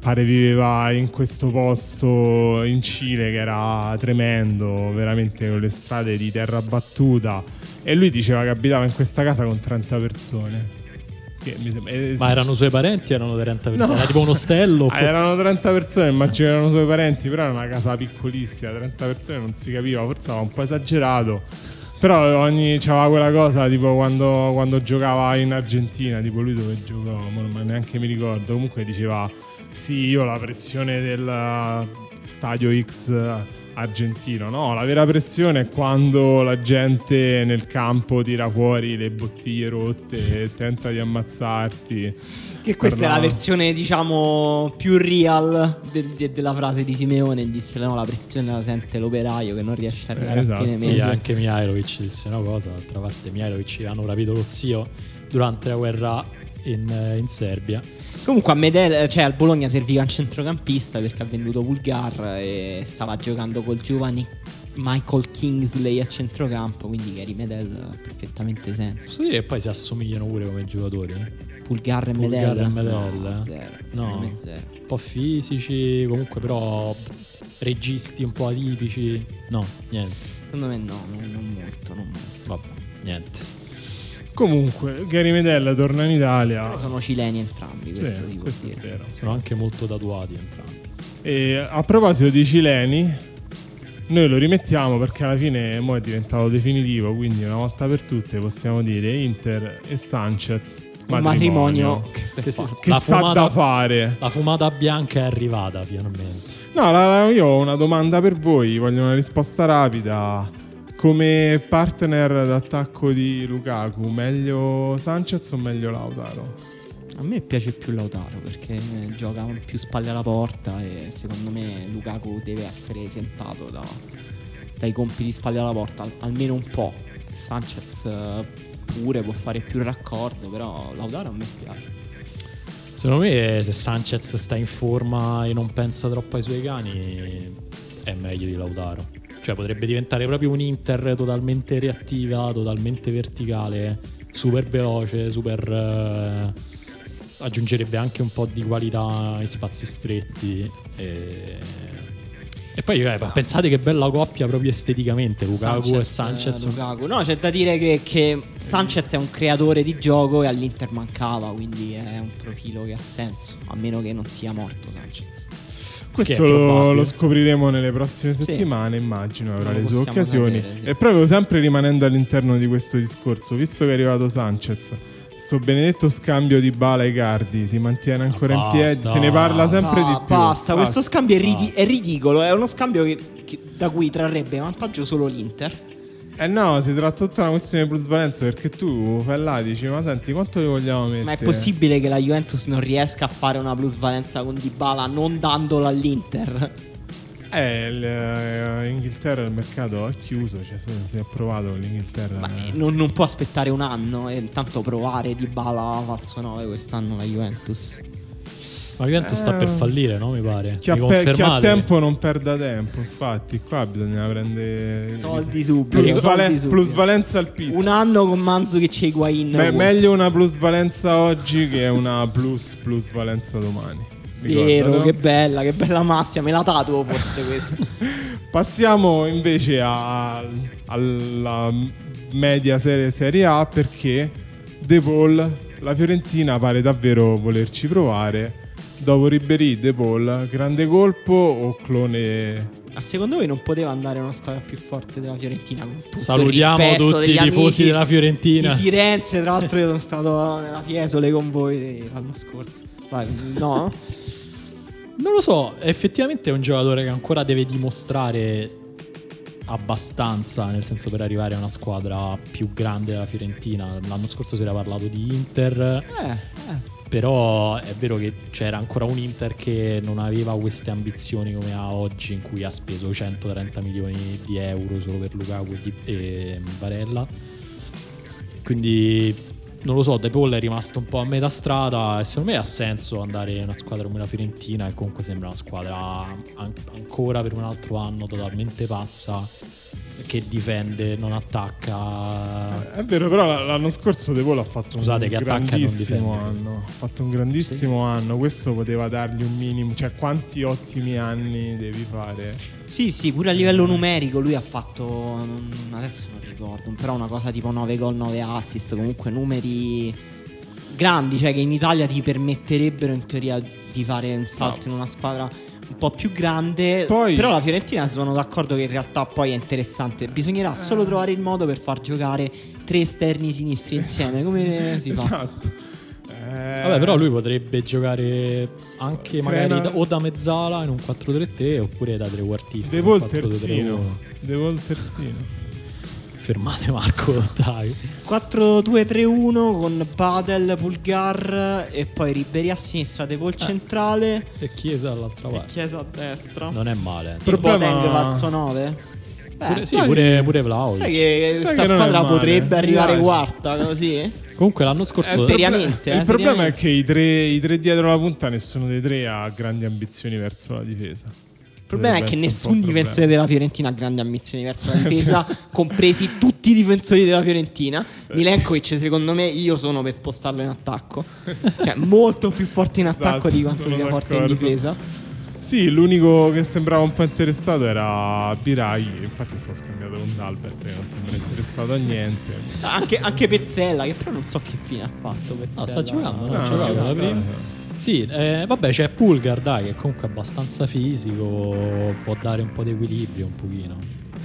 [SPEAKER 2] pare viveva in questo posto in Cile che era tremendo, veramente con le strade di terra battuta. E lui diceva che abitava in questa casa con 30 persone. Eh,
[SPEAKER 3] Ma erano suoi parenti erano 30 persone?
[SPEAKER 2] No.
[SPEAKER 3] Era tipo un ostello?
[SPEAKER 2] Ah, erano 30 persone, immagino erano suoi parenti, però era una casa piccolissima, 30 persone non si capiva, forse aveva un po' esagerato. Però ogni c'aveva quella cosa tipo quando, quando giocava in Argentina, tipo lui dove giocò, ma neanche mi ricordo. Comunque diceva sì, io la pressione del stadio X argentino, no, la vera pressione è quando la gente nel campo tira fuori le bottiglie rotte e tenta di ammazzarti.
[SPEAKER 1] Che questa è la versione, diciamo, più real de- de- della frase di Simeone. Disse: No, la pressione la sente l'operaio che non riesce a arrivare
[SPEAKER 2] Eh,
[SPEAKER 1] a
[SPEAKER 2] esatto.
[SPEAKER 1] fine
[SPEAKER 3] Sì,
[SPEAKER 1] mese.
[SPEAKER 3] anche Mihailovic disse una cosa. D'altra parte, Mihailovic hanno rapito lo zio durante la guerra in, eh, in Serbia.
[SPEAKER 1] Comunque a Medel, cioè al Bologna serviva un centrocampista perché ha venduto Pulgar e stava giocando col giovane Michael Kingsley a centrocampo, quindi Gary Medel ha perfettamente senso.
[SPEAKER 3] Posso dire che poi si assomigliano pure come giocatori? Un
[SPEAKER 1] Pulgar e
[SPEAKER 3] Pulgar
[SPEAKER 1] Medel?
[SPEAKER 3] e Medel?
[SPEAKER 1] No, zero.
[SPEAKER 3] No.
[SPEAKER 1] zero.
[SPEAKER 3] po' fisici, comunque però registi un po' atipici. No, niente.
[SPEAKER 1] Secondo me no, non, non molto, non molto.
[SPEAKER 3] Vabbè, niente.
[SPEAKER 2] Comunque, Gary Medella torna in Italia.
[SPEAKER 1] Però sono cileni entrambi, questo
[SPEAKER 2] Sì, questo è
[SPEAKER 1] dire.
[SPEAKER 2] vero.
[SPEAKER 3] Sono anche molto tatuati entrambi.
[SPEAKER 2] E a proposito di cileni, noi lo rimettiamo perché alla fine mo è diventato definitivo, quindi una volta per tutte possiamo dire Inter e Sanchez
[SPEAKER 1] Un matrimonio che
[SPEAKER 3] Che
[SPEAKER 1] fa.
[SPEAKER 3] si-
[SPEAKER 2] che
[SPEAKER 3] La
[SPEAKER 2] sa
[SPEAKER 3] fumata-
[SPEAKER 2] da fare.
[SPEAKER 3] La fumata bianca è arrivata finalmente.
[SPEAKER 2] No, la- la- io ho una domanda per voi, voglio una risposta rapida. Come partner d'attacco di Lukaku, meglio Sanchez o meglio Lautaro?
[SPEAKER 1] A me piace più Lautaro perché gioca più spalle alla porta e secondo me Lukaku deve essere esentato da- dai compiti spalle alla porta, al- almeno un po'. Sanchez eh, pure può fare più raccordo, però Lautaro a me piace.
[SPEAKER 3] Secondo me se Sanchez sta in forma e non pensa troppo ai suoi cani è meglio di Lautaro. Cioè potrebbe diventare proprio un Inter totalmente reattiva, totalmente verticale, super veloce, super... eh, aggiungerebbe anche un po' di qualità in spazi stretti. E, e poi eh, pensate che bella coppia proprio esteticamente, Lukaku e Sanchez.
[SPEAKER 1] eh, Lukaku. No, c'è da dire che, che Sanchez è un creatore di gioco e all'Inter mancava, quindi è un profilo che ha senso, a meno che non sia morto Sanchez.
[SPEAKER 2] Questo lo, lo scopriremo nelle prossime
[SPEAKER 1] Sì.
[SPEAKER 2] settimane, immagino, avrà le sue occasioni.
[SPEAKER 1] sapere, sì.
[SPEAKER 2] E proprio sempre rimanendo all'interno di questo discorso, visto che è arrivato Sanchez, sto benedetto scambio di Bala e Cardi si mantiene ancora in
[SPEAKER 3] basta.
[SPEAKER 2] piedi, se ne parla sempre
[SPEAKER 1] Ah,
[SPEAKER 2] di più.
[SPEAKER 1] Basta, questo scambio è, ridi-
[SPEAKER 3] Basta.
[SPEAKER 1] è ridicolo, è uno scambio che- che- da cui trarrebbe vantaggio solo l'Inter.
[SPEAKER 2] Eh no, si tratta tutta una questione di plusvalenza perché tu fai là dici ma senti quanto li vogliamo mettere?
[SPEAKER 1] Ma è possibile che la Juventus non riesca a fare una plusvalenza con Dybala non dandolo all'Inter?
[SPEAKER 2] Eh, il- eh, il mercato è chiuso, cioè si è approvato l'Inghilterra.
[SPEAKER 1] Ma eh, non, non può aspettare un anno e intanto provare Dybala falso 9 quest'anno la Juventus.
[SPEAKER 3] Ma la Juventus sta
[SPEAKER 2] Eh,
[SPEAKER 3] per fallire, no? Mi pare.
[SPEAKER 2] Chi ha,
[SPEAKER 3] Mi
[SPEAKER 2] pe- chi ha tempo non perda tempo, infatti qua bisogna prendere
[SPEAKER 1] Soldi subito.
[SPEAKER 2] Plusvalen-
[SPEAKER 1] soldi subito.
[SPEAKER 2] plusvalenza al pizzo.
[SPEAKER 1] Un anno con Mandzukic e Higuain.
[SPEAKER 2] Me- meglio una plusvalenza oggi che una plus plusvalenza domani.
[SPEAKER 1] Vero,
[SPEAKER 2] Ricordatelo.
[SPEAKER 1] che bella, che bella massia. Me la tatuo forse questo.
[SPEAKER 2] Passiamo invece a- alla media serie Serie A perché De Paul, la Fiorentina pare davvero volerci provare. Dopo Ribery, De Paul, grande colpo o clone?
[SPEAKER 1] Ma secondo voi non poteva andare una squadra più forte della Fiorentina? Con tutto
[SPEAKER 3] Salutiamo tutti i tifosi della Fiorentina.
[SPEAKER 1] Di Firenze, tra l'altro, io sono stato nella Fiesole con voi l'anno scorso. Vai, no?
[SPEAKER 3] Non lo so, effettivamente è un giocatore che ancora deve dimostrare abbastanza, nel senso per arrivare a una squadra più grande della Fiorentina. L'anno scorso si era parlato di Inter,
[SPEAKER 1] Eh, eh.
[SPEAKER 3] Però è vero che c'era ancora un Inter che non aveva queste ambizioni come ha oggi, in cui ha speso 130 milioni di euro solo per Lukaku e, Barella. Quindi non lo so, De Paul è rimasto un po' a metà strada e secondo me ha senso andare in una squadra come la Fiorentina che comunque sembra una squadra an- ancora per un altro anno totalmente pazza che difende, non attacca.
[SPEAKER 2] È vero, però l'anno scorso De Paul ha fatto
[SPEAKER 3] Scusate,
[SPEAKER 2] un
[SPEAKER 3] che attacca non
[SPEAKER 2] grandissimo anno. Ha fatto un grandissimo anno. Questo poteva dargli un minimo. Cioè, quanti ottimi anni devi fare?
[SPEAKER 1] Sì, sì, pure a livello numerico lui ha fatto, adesso non ricordo, però una cosa tipo 9 gol, 9 assist, comunque numeri grandi, cioè che in Italia ti permetterebbero in teoria di fare un salto in una squadra un po' più grande.
[SPEAKER 2] Poi-
[SPEAKER 1] Però la Fiorentina sono d'accordo che in realtà poi è interessante, bisognerà solo
[SPEAKER 2] Eh.
[SPEAKER 1] trovare il modo per far giocare tre esterni sinistri insieme, come si fa?
[SPEAKER 2] Esatto. Eh,
[SPEAKER 3] Vabbè, però lui potrebbe giocare anche magari
[SPEAKER 2] Crena-
[SPEAKER 3] da- o da mezzala in un 4-3-3 oppure da trequartista.
[SPEAKER 2] De
[SPEAKER 3] 4-2-3-1.
[SPEAKER 2] terzino. De Paul terzino.
[SPEAKER 3] Fermate Marco Ottavi.
[SPEAKER 1] 4-2-3-1 con Padel, Pulgar e poi Ribery a sinistra, De Paul
[SPEAKER 3] Eh.
[SPEAKER 1] centrale
[SPEAKER 3] E Chiesa dall'altra
[SPEAKER 1] e
[SPEAKER 3] parte.
[SPEAKER 1] Chiesa a destra.
[SPEAKER 3] Non è male.
[SPEAKER 1] Tipo
[SPEAKER 2] problema-
[SPEAKER 1] Boateng falso 9. Beh,
[SPEAKER 3] Pure, sì,
[SPEAKER 2] sai
[SPEAKER 3] pure,
[SPEAKER 2] che-
[SPEAKER 3] pure Vlahovic.
[SPEAKER 1] sai che questa squadra potrebbe arrivare
[SPEAKER 2] piace.
[SPEAKER 1] quarta così?
[SPEAKER 3] Comunque l'anno scorso...
[SPEAKER 2] Eh,
[SPEAKER 1] seriamente,
[SPEAKER 2] Il
[SPEAKER 1] eh,
[SPEAKER 2] problema
[SPEAKER 1] seriamente.
[SPEAKER 2] è che i tre, i tre dietro la punta, nessuno dei tre ha grandi ambizioni verso la difesa.
[SPEAKER 1] Il problema è che
[SPEAKER 2] essere un
[SPEAKER 1] nessun difensore della Fiorentina ha grandi ambizioni verso la difesa, compresi tutti i difensori della Fiorentina. Milenkovic, secondo me, io sono per spostarlo in attacco. Cioè, molto più forte in attacco
[SPEAKER 2] Esatto,
[SPEAKER 1] di quanto sia forte in
[SPEAKER 2] d'accordo.
[SPEAKER 1] difesa.
[SPEAKER 2] Sì, l'unico che sembrava un po' interessato era Biraghi, infatti sto scambiato con Dalbert che non sembra interessato a niente.
[SPEAKER 1] Anche, anche Pezzella, che però non so che fine ha fatto. Pezzella.
[SPEAKER 3] No, sta giocando, no?
[SPEAKER 2] No,
[SPEAKER 3] sta
[SPEAKER 2] no,
[SPEAKER 3] giocando
[SPEAKER 2] sta-.
[SPEAKER 3] Sì, eh, vabbè, c'è Pulgar, dai, che comunque è abbastanza fisico, può dare un po' di equilibrio un pochino.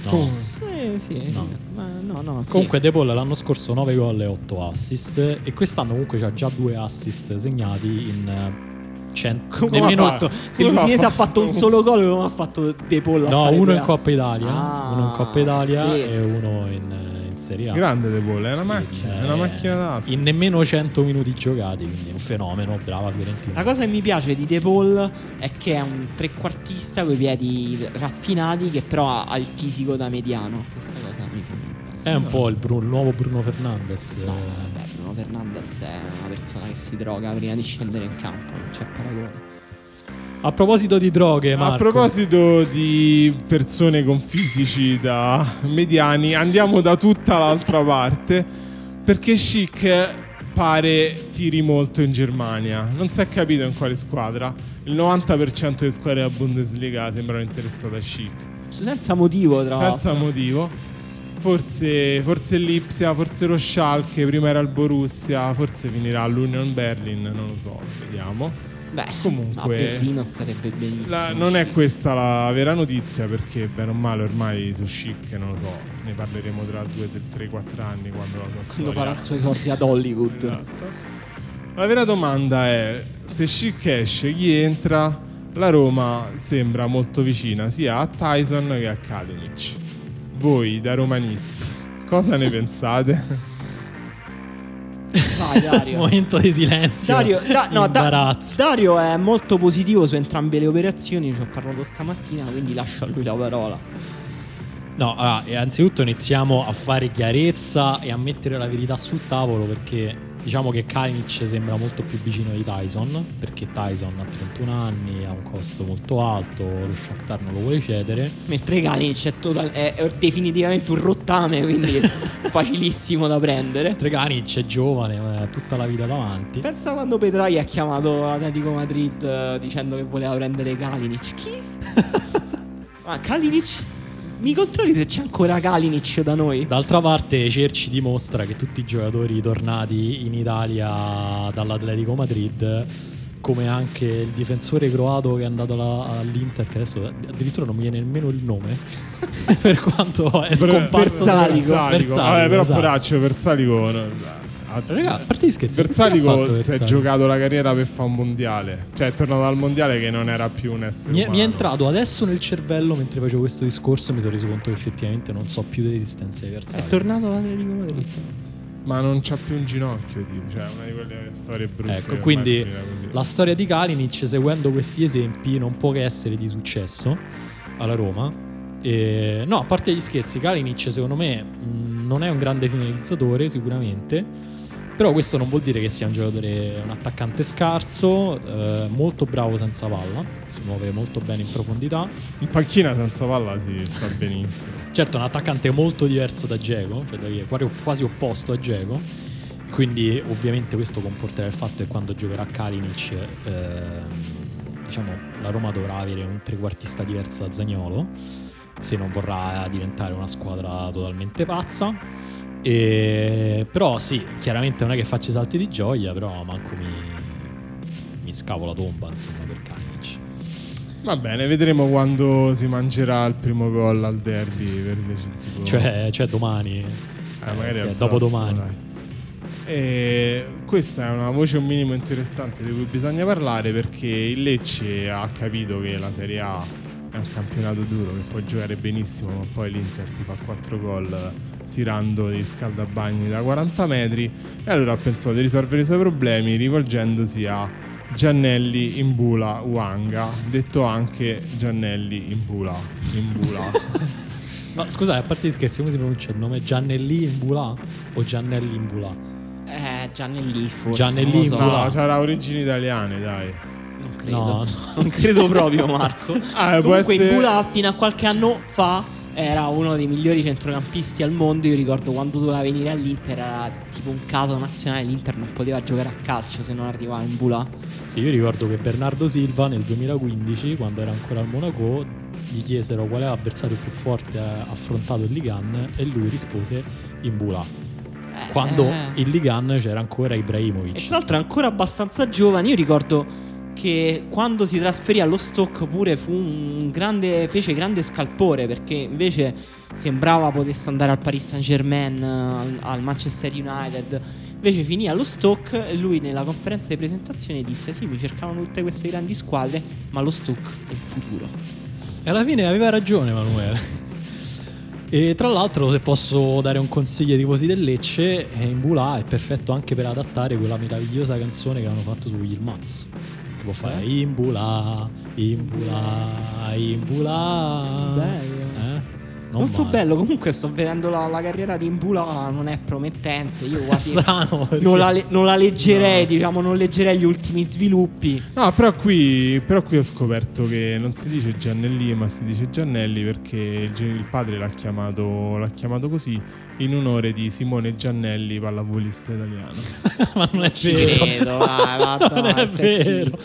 [SPEAKER 3] No.
[SPEAKER 1] Sì, sì,
[SPEAKER 3] No.
[SPEAKER 1] sì. Ma no, no, sì.
[SPEAKER 3] Comunque De Paul l'anno scorso 9 gol e 8 assist e quest'anno comunque c'ha già due assist segnati in eh, 100
[SPEAKER 1] Come
[SPEAKER 3] nemmeno
[SPEAKER 1] ha fatto? Se
[SPEAKER 2] ha
[SPEAKER 1] l'Udinese ha
[SPEAKER 2] fatto?
[SPEAKER 1] un solo gol, come ha fatto De Paul
[SPEAKER 3] No, uno in
[SPEAKER 1] assist?
[SPEAKER 3] Coppa Italia,
[SPEAKER 1] Ah,
[SPEAKER 3] uno in Coppa Italia
[SPEAKER 1] pazzesco.
[SPEAKER 3] e uno in, in Serie A.
[SPEAKER 2] Grande De Paul, è una macchina, è una macchina da.
[SPEAKER 3] In nemmeno 100 minuti giocati, quindi è un fenomeno, brava Fiorentina.
[SPEAKER 1] La cosa che mi piace di De Paul è che è un trequartista con i piedi raffinati che però ha, ha il fisico da mediano. Questa cosa mi fa
[SPEAKER 3] È un po' il, Bru- il nuovo Bruno Fernandes.
[SPEAKER 1] No, vabbè, Bruno Fernandes è una persona che si droga prima di scendere in campo, non c'è paragone.
[SPEAKER 3] A proposito di droghe, Marco.
[SPEAKER 2] A proposito di persone con fisici da mediani, andiamo da tutta l'altra parte perché Chic pare tiri molto in Germania. Non si è capito in quale squadra. Il 90% delle squadre della Bundesliga sembrano interessate a Chic.
[SPEAKER 1] Senza motivo, tra
[SPEAKER 2] Senza
[SPEAKER 1] l'altro.
[SPEAKER 2] motivo. Forse, forse l'Ipsia, forse lo Schalke, prima era il Borussia, forse finirà all'Union Berlin, non lo so, vediamo.
[SPEAKER 1] Beh,
[SPEAKER 2] Comunque-
[SPEAKER 1] a Berlino starebbe benissimo.
[SPEAKER 2] La- non è questa la vera notizia perché bene o male ormai su Chic, non lo so, ne parleremo tra 2, 3, 4 anni quando la sua
[SPEAKER 1] Quando farà il suo esordio ad Hollywood.
[SPEAKER 2] Esatto. La vera domanda è se Chic esce, chi entra? La Roma sembra molto vicina sia a Tyson che a Kalinic. Voi da romanisti, cosa ne pensate?
[SPEAKER 1] Vai, Dario.
[SPEAKER 3] Momento di silenzio.
[SPEAKER 1] Dario, da- no, da-. Dario è molto positivo su entrambe le operazioni, ci ho parlato stamattina, quindi lascio a lui la parola.
[SPEAKER 3] No, allora, innanzitutto iniziamo a fare chiarezza e a mettere la verità sul tavolo perché diciamo che Kalinic sembra molto più vicino di Tyson perché Tyson ha 31 anni, ha un costo molto alto, lo Shakhtar non lo vuole cedere.
[SPEAKER 1] Mentre Kalinic è, total- è- è definitivamente un rottame, quindi facilissimo da prendere.
[SPEAKER 3] Mentre Kalinic è giovane, ha tutta la vita davanti.
[SPEAKER 1] Pensa quando Petrai ha chiamato Atletico Madrid eh, dicendo che voleva prendere Kalinic. Chi? Ma Kalinic? Mi controlli se c'è ancora Kalinic da noi?
[SPEAKER 3] D'altra parte Cerci dimostra che tutti i giocatori tornati in Italia dall'Atletico Madrid come anche il difensore croato che è andato alla- all'Inter che adesso addirittura non mi viene nemmeno il nome per quanto è scomparso
[SPEAKER 1] Bersalico.
[SPEAKER 3] Bersalico,
[SPEAKER 2] Vabbè, però
[SPEAKER 3] esatto.
[SPEAKER 2] poraccio Bersalico no,
[SPEAKER 3] Raga, a parte gli scherzi
[SPEAKER 2] Bersalico si è giocato la carriera per fare un mondiale. Cioè è tornato al mondiale che non era più un essere
[SPEAKER 3] mi è,
[SPEAKER 2] umano.
[SPEAKER 3] mi è entrato adesso nel cervello mentre facevo questo discorso e mi sono reso conto che effettivamente non so più dell'esistenza di
[SPEAKER 1] È
[SPEAKER 3] Bersalico
[SPEAKER 1] tornato all'Atletico Madrid.
[SPEAKER 2] Ma non c'ha più un ginocchio, tipo. Cioè, una di quelle storie brutte.
[SPEAKER 3] Ecco, quindi la storia di Kalinic, seguendo questi esempi, non può che essere di successo alla Roma. E- no, a parte gli scherzi, Kalinic secondo me mh, non è un grande finalizzatore sicuramente, però questo non vuol dire che sia un giocatore, un attaccante scarso, eh, molto bravo senza palla, si muove molto bene in profondità.
[SPEAKER 2] In panchina senza palla si sta benissimo.
[SPEAKER 3] Certo, un attaccante molto diverso da Geco, cioè quasi- opposto a Geco. Quindi, ovviamente, questo comporterà il fatto che quando giocherà Kalinic, ehm, diciamo, la Roma dovrà avere un trequartista diverso da Zagnolo. Se non vorrà diventare una squadra totalmente pazza. E- però, sì, chiaramente non è che faccia i salti di gioia, però manco mi, mi scavo la tomba, insomma, per Kalinic.
[SPEAKER 2] Va bene, vedremo quando si mangerà il primo gol al derby. Per tipo,
[SPEAKER 3] Cioè, cioè domani,
[SPEAKER 2] Eh, magari
[SPEAKER 3] eh,
[SPEAKER 2] al
[SPEAKER 3] dopo
[SPEAKER 2] prossimo. E questa è una voce un minimo interessante di cui bisogna parlare perché il Lecce ha capito che la Serie A è un campionato duro che puoi giocare benissimo, ma poi l'Inter ti fa 4 gol tirando dei scaldabagni da 40 metri e allora ha pensato di risolvere i suoi problemi rivolgendosi a Giannelli Imbula Wanga, detto anche Giannelli Imbula. Imbula.
[SPEAKER 3] No, scusate, a parte gli scherzi, come si pronuncia il nome? Giannelli Imbula o Giannelli Imbula?
[SPEAKER 1] Eh, Giannelli forse.
[SPEAKER 3] Giannelli
[SPEAKER 1] so.
[SPEAKER 3] Imbula.
[SPEAKER 2] no, c'era origini italiane, dai.
[SPEAKER 1] Non credo.
[SPEAKER 3] No, no.
[SPEAKER 1] Non credo proprio, Marco.
[SPEAKER 2] Ah, può
[SPEAKER 1] Comunque
[SPEAKER 2] essere-
[SPEAKER 1] in Bula fino a qualche anno fa era uno dei migliori centrocampisti al mondo. Io ricordo quando doveva venire all'Inter era tipo un caso nazionale. L'Inter non poteva giocare a calcio se non arrivava in Bula.
[SPEAKER 3] Sì, io ricordo che Bernardo Silva nel 2015, quando era ancora al Monaco, gli chiesero qual è l'avversario più forte affrontato il Ligan e lui rispose Imbula. Quando
[SPEAKER 1] Eh.
[SPEAKER 3] il Ligan c'era ancora Ibrahimovic.
[SPEAKER 1] E tra l'altro è ancora abbastanza giovane. Io ricordo che quando si trasferì allo Stock pure grande, fece grande scalpore perché invece sembrava potesse andare al Paris Saint Germain, al, al Manchester United. Invece finì allo Stock e lui nella conferenza di presentazione disse sì mi cercavano tutte queste grandi squadre ma lo Stock è il futuro.
[SPEAKER 3] E alla fine aveva ragione Emanuele. E tra l'altro, se posso dare un consiglio ai tifosi del Lecce, eh, Imbula è perfetto anche per adattare quella meravigliosa canzone che hanno fatto su Yilmaz. Che può fare Imbula, Imbula, Imbula.
[SPEAKER 1] Bello.
[SPEAKER 3] Eh? Non
[SPEAKER 1] Molto
[SPEAKER 3] male.
[SPEAKER 1] bello, comunque sto vedendo la, la carriera di Imbula, non è promettente. Io quasi
[SPEAKER 3] strano. perché-
[SPEAKER 1] non la, non la leggerei,
[SPEAKER 3] No.
[SPEAKER 1] diciamo, non leggerei gli ultimi sviluppi.
[SPEAKER 2] No, però qui, però qui ho scoperto che non si dice Giannelli, ma si dice Giannelli perché il, il padre l'ha chiamato, l'ha chiamato così in onore di Simone Giannelli, pallavolista italiano.
[SPEAKER 3] Ma non è
[SPEAKER 1] Ci
[SPEAKER 3] vero.
[SPEAKER 1] credo, vai, va,
[SPEAKER 3] Non è vero.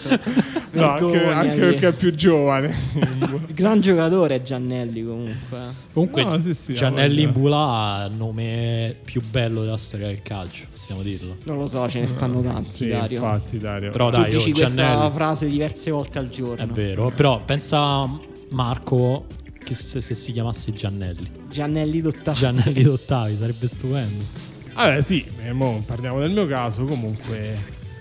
[SPEAKER 2] No, anche, anche perché è più giovane.
[SPEAKER 1] Gran giocatore Giannelli comunque.
[SPEAKER 3] Comunque,
[SPEAKER 2] No, sì, sì,
[SPEAKER 3] Giannelli è il nome più bello della storia del calcio, possiamo dirlo.
[SPEAKER 1] Non lo so, ce ne stanno tanti,
[SPEAKER 2] sì,
[SPEAKER 1] Dario.
[SPEAKER 2] infatti, Dario.
[SPEAKER 3] Però
[SPEAKER 1] tu
[SPEAKER 3] dai,
[SPEAKER 1] dici
[SPEAKER 3] oh,
[SPEAKER 1] questa
[SPEAKER 3] Giannelli-
[SPEAKER 1] frase diverse volte al giorno.
[SPEAKER 3] È vero, però pensa Marco che se, se si chiamasse Giannelli.
[SPEAKER 1] Giannelli Dottavi.
[SPEAKER 3] Giannelli d'Ottavi, sarebbe stupendo.
[SPEAKER 2] Vabbè, sì, eh, mo parliamo del mio caso. Comunque,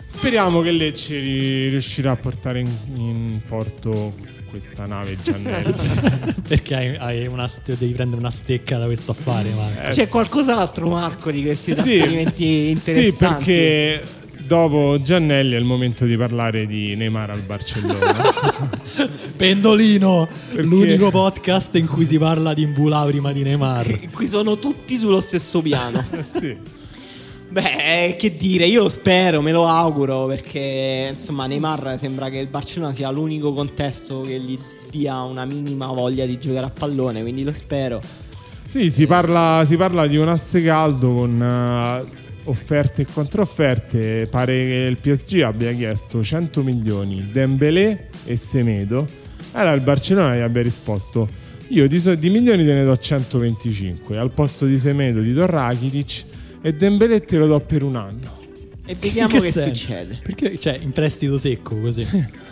[SPEAKER 2] speriamo che Lecce ri- riuscirà a portare in, in porto questa nave Giannelli.
[SPEAKER 3] Perché hai, hai una devi prendere una stecca da questo affare, Marco.
[SPEAKER 2] Eh,
[SPEAKER 1] C'è qualcos'altro, Marco, di questi
[SPEAKER 2] Sì.
[SPEAKER 1] trasferimenti
[SPEAKER 2] Sì,
[SPEAKER 1] interessanti?
[SPEAKER 2] perché dopo Giannelli è il momento di parlare di Neymar al Barcellona.
[SPEAKER 3] Pendolino,
[SPEAKER 2] Perché-
[SPEAKER 3] l'unico podcast in cui si parla di Imbula prima di Neymar.
[SPEAKER 1] Qui sono tutti sullo stesso piano.
[SPEAKER 2] Eh sì.
[SPEAKER 1] Beh, eh, che dire, io lo spero, me lo auguro, perché insomma Neymar sembra che il Barcellona sia l'unico contesto che gli dia una minima voglia di giocare a pallone, quindi lo spero.
[SPEAKER 2] Sì, si parla, si parla di un asse caldo con eh, offerte e controfferte. Pare che il PSG abbia chiesto 100 milioni, Dembélé e Semedo. Allora il Barcellona gli abbia risposto: Io di, so- di milioni te ne do 125. Al posto di Semedo ti do Rakitic e Dembélé te lo do per un anno.
[SPEAKER 1] E vediamo che,
[SPEAKER 3] senso?
[SPEAKER 1] succede.
[SPEAKER 3] Perché, cioè, in prestito secco così.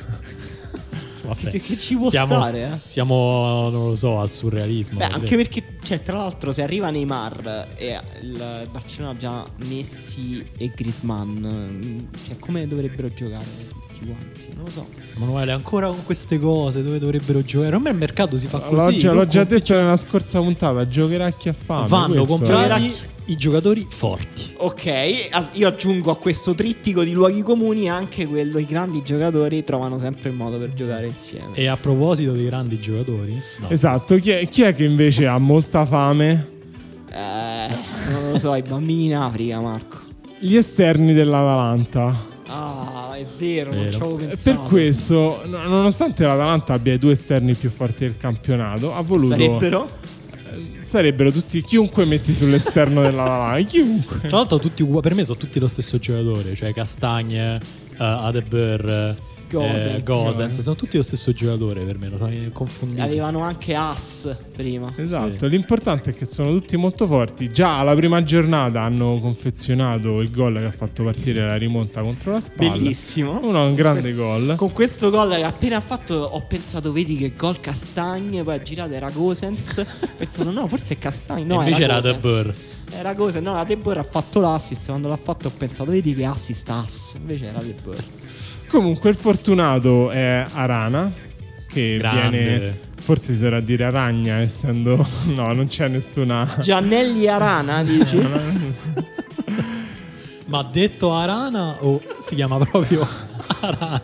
[SPEAKER 3] Vabbè.
[SPEAKER 1] Che, che ci può
[SPEAKER 3] Siamo,
[SPEAKER 1] stare, eh?
[SPEAKER 3] siamo, non lo so, al surrealismo.
[SPEAKER 1] Beh, anche perché, cioè, tra l'altro, se arriva Neymar e il Barcellona ha già Messi e Griezmann, mm, cioè, come dovrebbero giocare tutti quanti? Non lo so.
[SPEAKER 3] Emanuele, ancora con queste cose dove dovrebbero giocare? A me il mercato si fa così.
[SPEAKER 2] L'ho già, l'ho già detto nella scorsa puntata: giocherà chi ha fame.
[SPEAKER 3] Vanno
[SPEAKER 2] è.
[SPEAKER 3] comprati i giocatori forti.
[SPEAKER 1] Ok, io aggiungo a questo trittico di luoghi comuni anche quello i grandi giocatori trovano sempre il modo per giocare insieme.
[SPEAKER 3] E a proposito dei grandi giocatori, no.
[SPEAKER 2] Esatto, chi è, chi è che invece ha molta fame?
[SPEAKER 1] Eh, non lo so, i bambini in Africa, Marco.
[SPEAKER 2] Gli esterni dell'Atalanta.
[SPEAKER 1] Ah, è vero, non
[SPEAKER 3] Vero.
[SPEAKER 1] ci avevo pensato.
[SPEAKER 2] Per questo, no- nonostante l'Atalanta abbia i due esterni più forti del campionato, ha voluto.
[SPEAKER 1] Sarebbero?
[SPEAKER 2] Sarebbero tutti. Chiunque metti sull'esterno dell'Atalanta. Chiunque.
[SPEAKER 3] Tra l'altro, tutti per me sono tutti lo stesso giocatore, cioè Castagne, uh, Adeber,
[SPEAKER 1] Gosens.
[SPEAKER 3] eh, Gosens, sono tutti lo stesso giocatore per me, lo sono confondito.
[SPEAKER 1] Avevano anche As prima.
[SPEAKER 2] Esatto, l'importante è che sono tutti molto forti. Già alla prima giornata hanno confezionato il gol che ha fatto partire la rimonta contro la spalla.
[SPEAKER 1] Bellissimo.
[SPEAKER 2] Uno, un grande
[SPEAKER 1] Questo-
[SPEAKER 2] gol.
[SPEAKER 1] Con questo gol che appena fatto ho pensato, vedi che gol Castagne, poi ha girato era Gosens. ho pensato, no, forse è Castagne. No,
[SPEAKER 3] invece era
[SPEAKER 1] Gosens.
[SPEAKER 3] Adeber.
[SPEAKER 1] Era Gosens, no, Adeber ha fatto l'assist. Quando l'ha fatto ho pensato, vedi che assist As. Invece era Adeber.
[SPEAKER 2] Comunque, il fortunato è Arana. Che
[SPEAKER 3] Grande.
[SPEAKER 2] viene. Forse si dovrà dire Aragna, essendo. No, non c'è nessuna.
[SPEAKER 1] Giannelli Arana, dici?
[SPEAKER 3] Ma detto Arana o si chiama proprio Arana?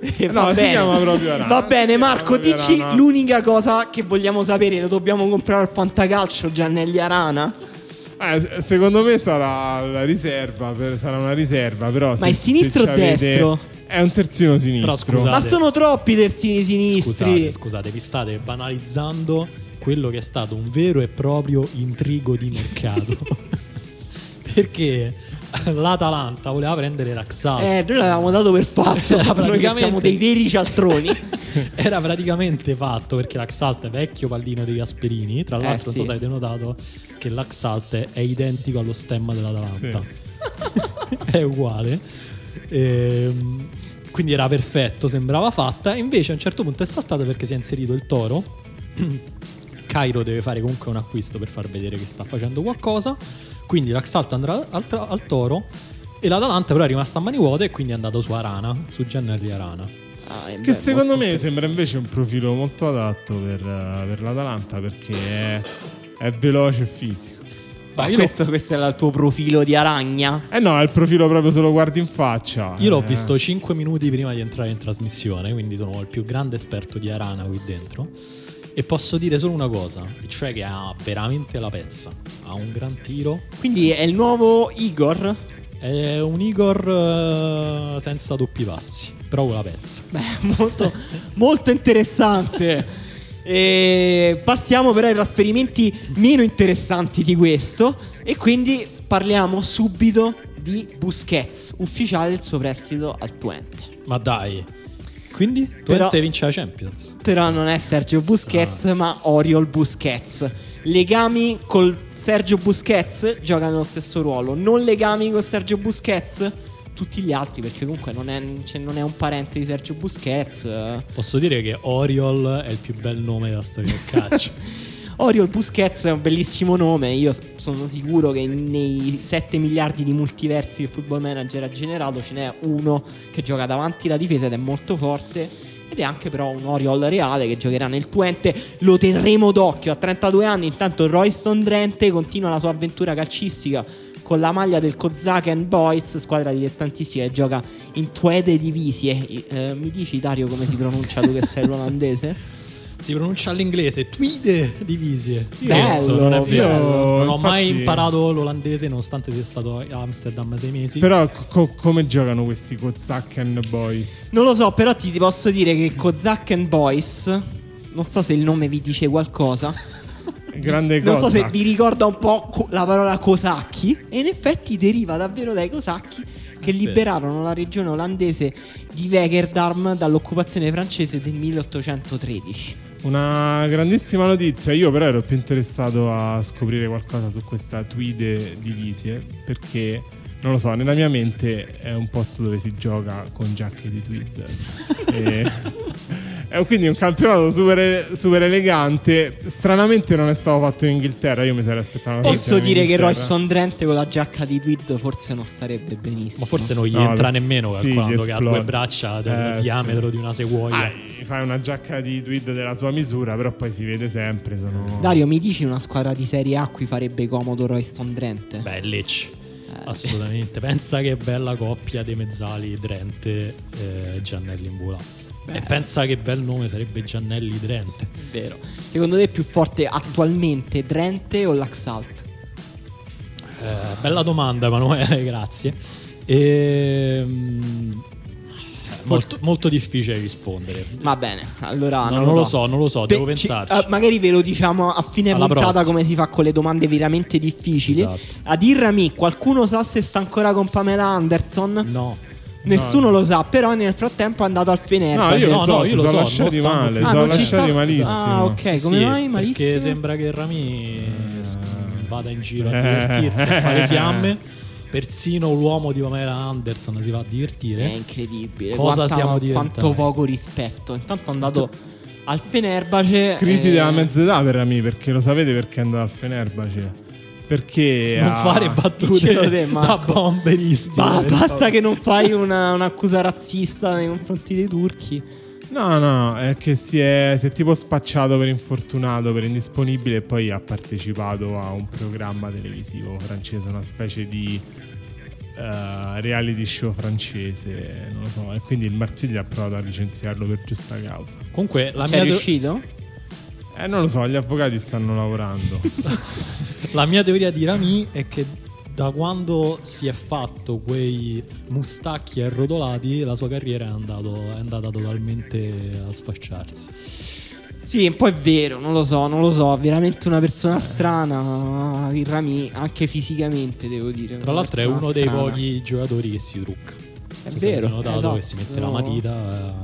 [SPEAKER 1] Eh,
[SPEAKER 2] No,
[SPEAKER 1] va
[SPEAKER 2] si
[SPEAKER 1] bene.
[SPEAKER 2] chiama proprio Arana.
[SPEAKER 1] Va bene, Marco, dici
[SPEAKER 2] Arana.
[SPEAKER 1] l'unica cosa che vogliamo sapere. Lo dobbiamo comprare al fantacalcio Giannelli Arana?
[SPEAKER 2] Eh, se- secondo me sarà la riserva, per- sarà una riserva, però
[SPEAKER 1] Ma
[SPEAKER 2] se,
[SPEAKER 1] è sinistro
[SPEAKER 2] se
[SPEAKER 1] o destro?
[SPEAKER 2] È un terzino sinistro.
[SPEAKER 3] scusate.
[SPEAKER 1] Ma sono troppi terzini sinistri.
[SPEAKER 3] Scusate, scusate, vi state banalizzando quello che è stato un vero e proprio intrigo di mercato. Perché l'Atalanta voleva prendere Raxal.
[SPEAKER 1] Eh, noi l'avevamo dato per fatto. Noi che siamo dei veri cialtroni.
[SPEAKER 3] Era praticamente fatto perché l'Axalt è vecchio pallino dei Gasperini. Tra l'altro, non
[SPEAKER 1] sì.
[SPEAKER 3] so se avete notato che l'Axalt è identico allo stemma dell'Atalanta. è uguale. Ehm, quindi era perfetto, sembrava fatta. Invece a un certo punto è saltata perché si è inserito il toro. Cairo deve fare comunque un acquisto per far vedere che sta facendo qualcosa. Quindi l'Axalt andrà al, tra- al toro. E l'Atalanta però è rimasta a mani vuote e quindi è andato su Arana, su Giannelli Arana.
[SPEAKER 1] Ah, eh,
[SPEAKER 2] Che
[SPEAKER 1] beh,
[SPEAKER 2] secondo me sembra invece un profilo molto adatto per, eh, per l'Atalanta perché è, è veloce e fisico.
[SPEAKER 3] Ma
[SPEAKER 1] questo, questo è il tuo profilo di aragna.
[SPEAKER 2] Eh no, è il profilo proprio se lo guardi in faccia.
[SPEAKER 3] io l'ho
[SPEAKER 2] Eh,
[SPEAKER 3] visto 5 minuti prima di entrare in trasmissione, quindi sono il più grande esperto di Arana qui dentro. E posso dire solo una cosa, cioè che ha veramente la pezza. Ha un gran tiro.
[SPEAKER 1] Quindi è il nuovo Igor.
[SPEAKER 3] È un Igor eh, senza doppi passi, però con la pezza.
[SPEAKER 1] Beh, molto, molto interessante. E passiamo però ai trasferimenti meno interessanti di questo. E quindi parliamo subito di Busquets, ufficiale del suo prestito al Twente.
[SPEAKER 3] Ma dai. Quindi
[SPEAKER 1] Però-
[SPEAKER 3] Twente vince la Champions.
[SPEAKER 1] Però non è Sergio Busquets, ma Oriol Busquets. Legami col Sergio Busquets giocano lo stesso ruolo. Non legami con Sergio Busquets, tutti gli altri, perché comunque non è, cioè, non è un parente di Sergio Busquets.
[SPEAKER 3] Posso dire che Oriol è il più bel nome della storia del calcio.
[SPEAKER 1] Oriol Busquets è un bellissimo nome. Io sono sicuro che nei 7 miliardi di multiversi che il Football Manager ha generato ce n'è uno che gioca davanti la difesa ed è molto forte. Ed è anche però un Oriol reale che giocherà nel Twente. Lo terremo d'occhio. A 32 anni, intanto Royston Drenthe continua la sua avventura calcistica con la maglia del Kozaken Boys, squadra dilettantistica che gioca in Twede Divisie. Eh, mi dici Dario come si pronuncia tu che sei l'olandese?
[SPEAKER 3] Si pronuncia all'inglese Twide Divisie.
[SPEAKER 1] Bello,
[SPEAKER 3] Scherzo, non è vero.
[SPEAKER 2] io,
[SPEAKER 3] non ho mai
[SPEAKER 2] infatti-
[SPEAKER 3] imparato l'olandese nonostante sia stato a Amsterdam sei mesi.
[SPEAKER 2] Però co- come giocano questi Kozakken Boys?
[SPEAKER 1] Non lo so, però ti, ti posso dire che Kozakken Boys, non so se il nome vi dice qualcosa,
[SPEAKER 2] Grande
[SPEAKER 1] non so se vi ricorda un po' co- la parola cosacchi, e in effetti deriva davvero dai cosacchi che liberarono la regione olandese di Wegerdarm dall'occupazione francese del 1813.
[SPEAKER 2] Una grandissima notizia. Io però ero più interessato a scoprire qualcosa su questa Twide Divisie perché non lo so, nella mia mente è un posto dove si gioca con giacche di tweed. e, e quindi è un campionato super, super elegante. Stranamente non è stato fatto in Inghilterra. Io mi sarei aspettato una
[SPEAKER 1] Posso dire che. Royston Drenthe con la giacca di tweed forse non starebbe benissimo.
[SPEAKER 3] Ma forse non gli
[SPEAKER 2] No,
[SPEAKER 3] entra nemmeno
[SPEAKER 2] sì,
[SPEAKER 3] che ha due braccia del
[SPEAKER 2] Eh, sì.
[SPEAKER 3] diametro di una sequoia.
[SPEAKER 2] Ah, fai una giacca di tweed della sua misura, però poi si vede sempre. Sono...
[SPEAKER 1] Dario, mi dici una squadra di Serie A cui farebbe comodo Royston Drenthe?
[SPEAKER 3] Beh, Lecce.
[SPEAKER 1] Eh.
[SPEAKER 3] Assolutamente. Pensa che bella coppia dei mezzali Drente e Giannelli in vola. E pensa che bel nome sarebbe Giannelli Drente.
[SPEAKER 1] Vero. Secondo te è più forte attualmente Drenthe o l'Axalt?
[SPEAKER 3] Eh, bella domanda, Emanuele, grazie. Ehm, molto, molto difficile rispondere.
[SPEAKER 1] Va bene, allora
[SPEAKER 3] No,
[SPEAKER 1] non,
[SPEAKER 3] lo so, non lo so, devo
[SPEAKER 1] Pe- ci-
[SPEAKER 3] pensarci.
[SPEAKER 1] ah, magari ve lo diciamo a fine
[SPEAKER 3] Alla
[SPEAKER 1] puntata
[SPEAKER 3] prossima.
[SPEAKER 1] come si fa con le domande veramente difficili.
[SPEAKER 3] Esatto.
[SPEAKER 1] A dirami, qualcuno sa se sta ancora con Pamela Anderson?
[SPEAKER 3] No.
[SPEAKER 1] Nessuno lo sa, però nel frattempo è andato al
[SPEAKER 2] No,
[SPEAKER 1] Fenerbahce.
[SPEAKER 2] io
[SPEAKER 3] no,
[SPEAKER 2] lo so,
[SPEAKER 3] no, io lo
[SPEAKER 2] sono
[SPEAKER 3] so,
[SPEAKER 2] lasciati
[SPEAKER 3] stanno
[SPEAKER 2] male,
[SPEAKER 1] Ah,
[SPEAKER 2] sono lasciati
[SPEAKER 1] sta-
[SPEAKER 2] malissimo.
[SPEAKER 1] Ah, ok, come
[SPEAKER 3] Sì,
[SPEAKER 1] mai malissimo?
[SPEAKER 3] Perché sembra che Rami s- vada in giro a
[SPEAKER 2] Eh.
[SPEAKER 3] divertirsi, a fare fiamme. Persino l'uomo di Pamela Anderson si va a
[SPEAKER 1] È
[SPEAKER 3] divertire.
[SPEAKER 1] incredibile.
[SPEAKER 3] Cosa
[SPEAKER 1] Quanta-
[SPEAKER 3] siamo diventati?
[SPEAKER 1] Quanto poco rispetto. Intanto è andato al Fenerbahce.
[SPEAKER 2] Crisi
[SPEAKER 1] eh,
[SPEAKER 2] della mezz'età per Rami, perché lo sapete perché è andato al Fenerbahce? Perché
[SPEAKER 3] non
[SPEAKER 2] ha-
[SPEAKER 3] fare battute da bomberisti.
[SPEAKER 1] ba-
[SPEAKER 3] Eh,
[SPEAKER 1] basta che non fai una- un'accusa razzista nei confronti dei turchi.
[SPEAKER 2] No, no, è che si è, si è tipo spacciato per infortunato, per indisponibile e poi ha partecipato a un programma televisivo francese, una specie di eh, reality show francese, non lo so, e quindi il Marsiglia ha provato a licenziarlo per giusta causa.
[SPEAKER 3] Comunque la
[SPEAKER 1] Ci
[SPEAKER 3] mia,
[SPEAKER 1] è
[SPEAKER 3] teo-
[SPEAKER 1] riuscito?
[SPEAKER 2] Eh, non lo so, gli avvocati stanno lavorando.
[SPEAKER 3] la mia teoria di Rami è che da quando si è fatto quei mustacchi arrotolati, la sua carriera è, andato, è andata totalmente a sfacciarsi.
[SPEAKER 1] Sì, un po' è vero, non lo so, non lo so, veramente una persona strana, il Rami, anche fisicamente devo dire.
[SPEAKER 3] Tra l'altro è uno dei
[SPEAKER 1] strana.
[SPEAKER 3] pochi giocatori che si trucca.
[SPEAKER 1] È
[SPEAKER 3] so
[SPEAKER 1] vero,
[SPEAKER 3] notato
[SPEAKER 1] esatto.
[SPEAKER 3] che si mette la matita.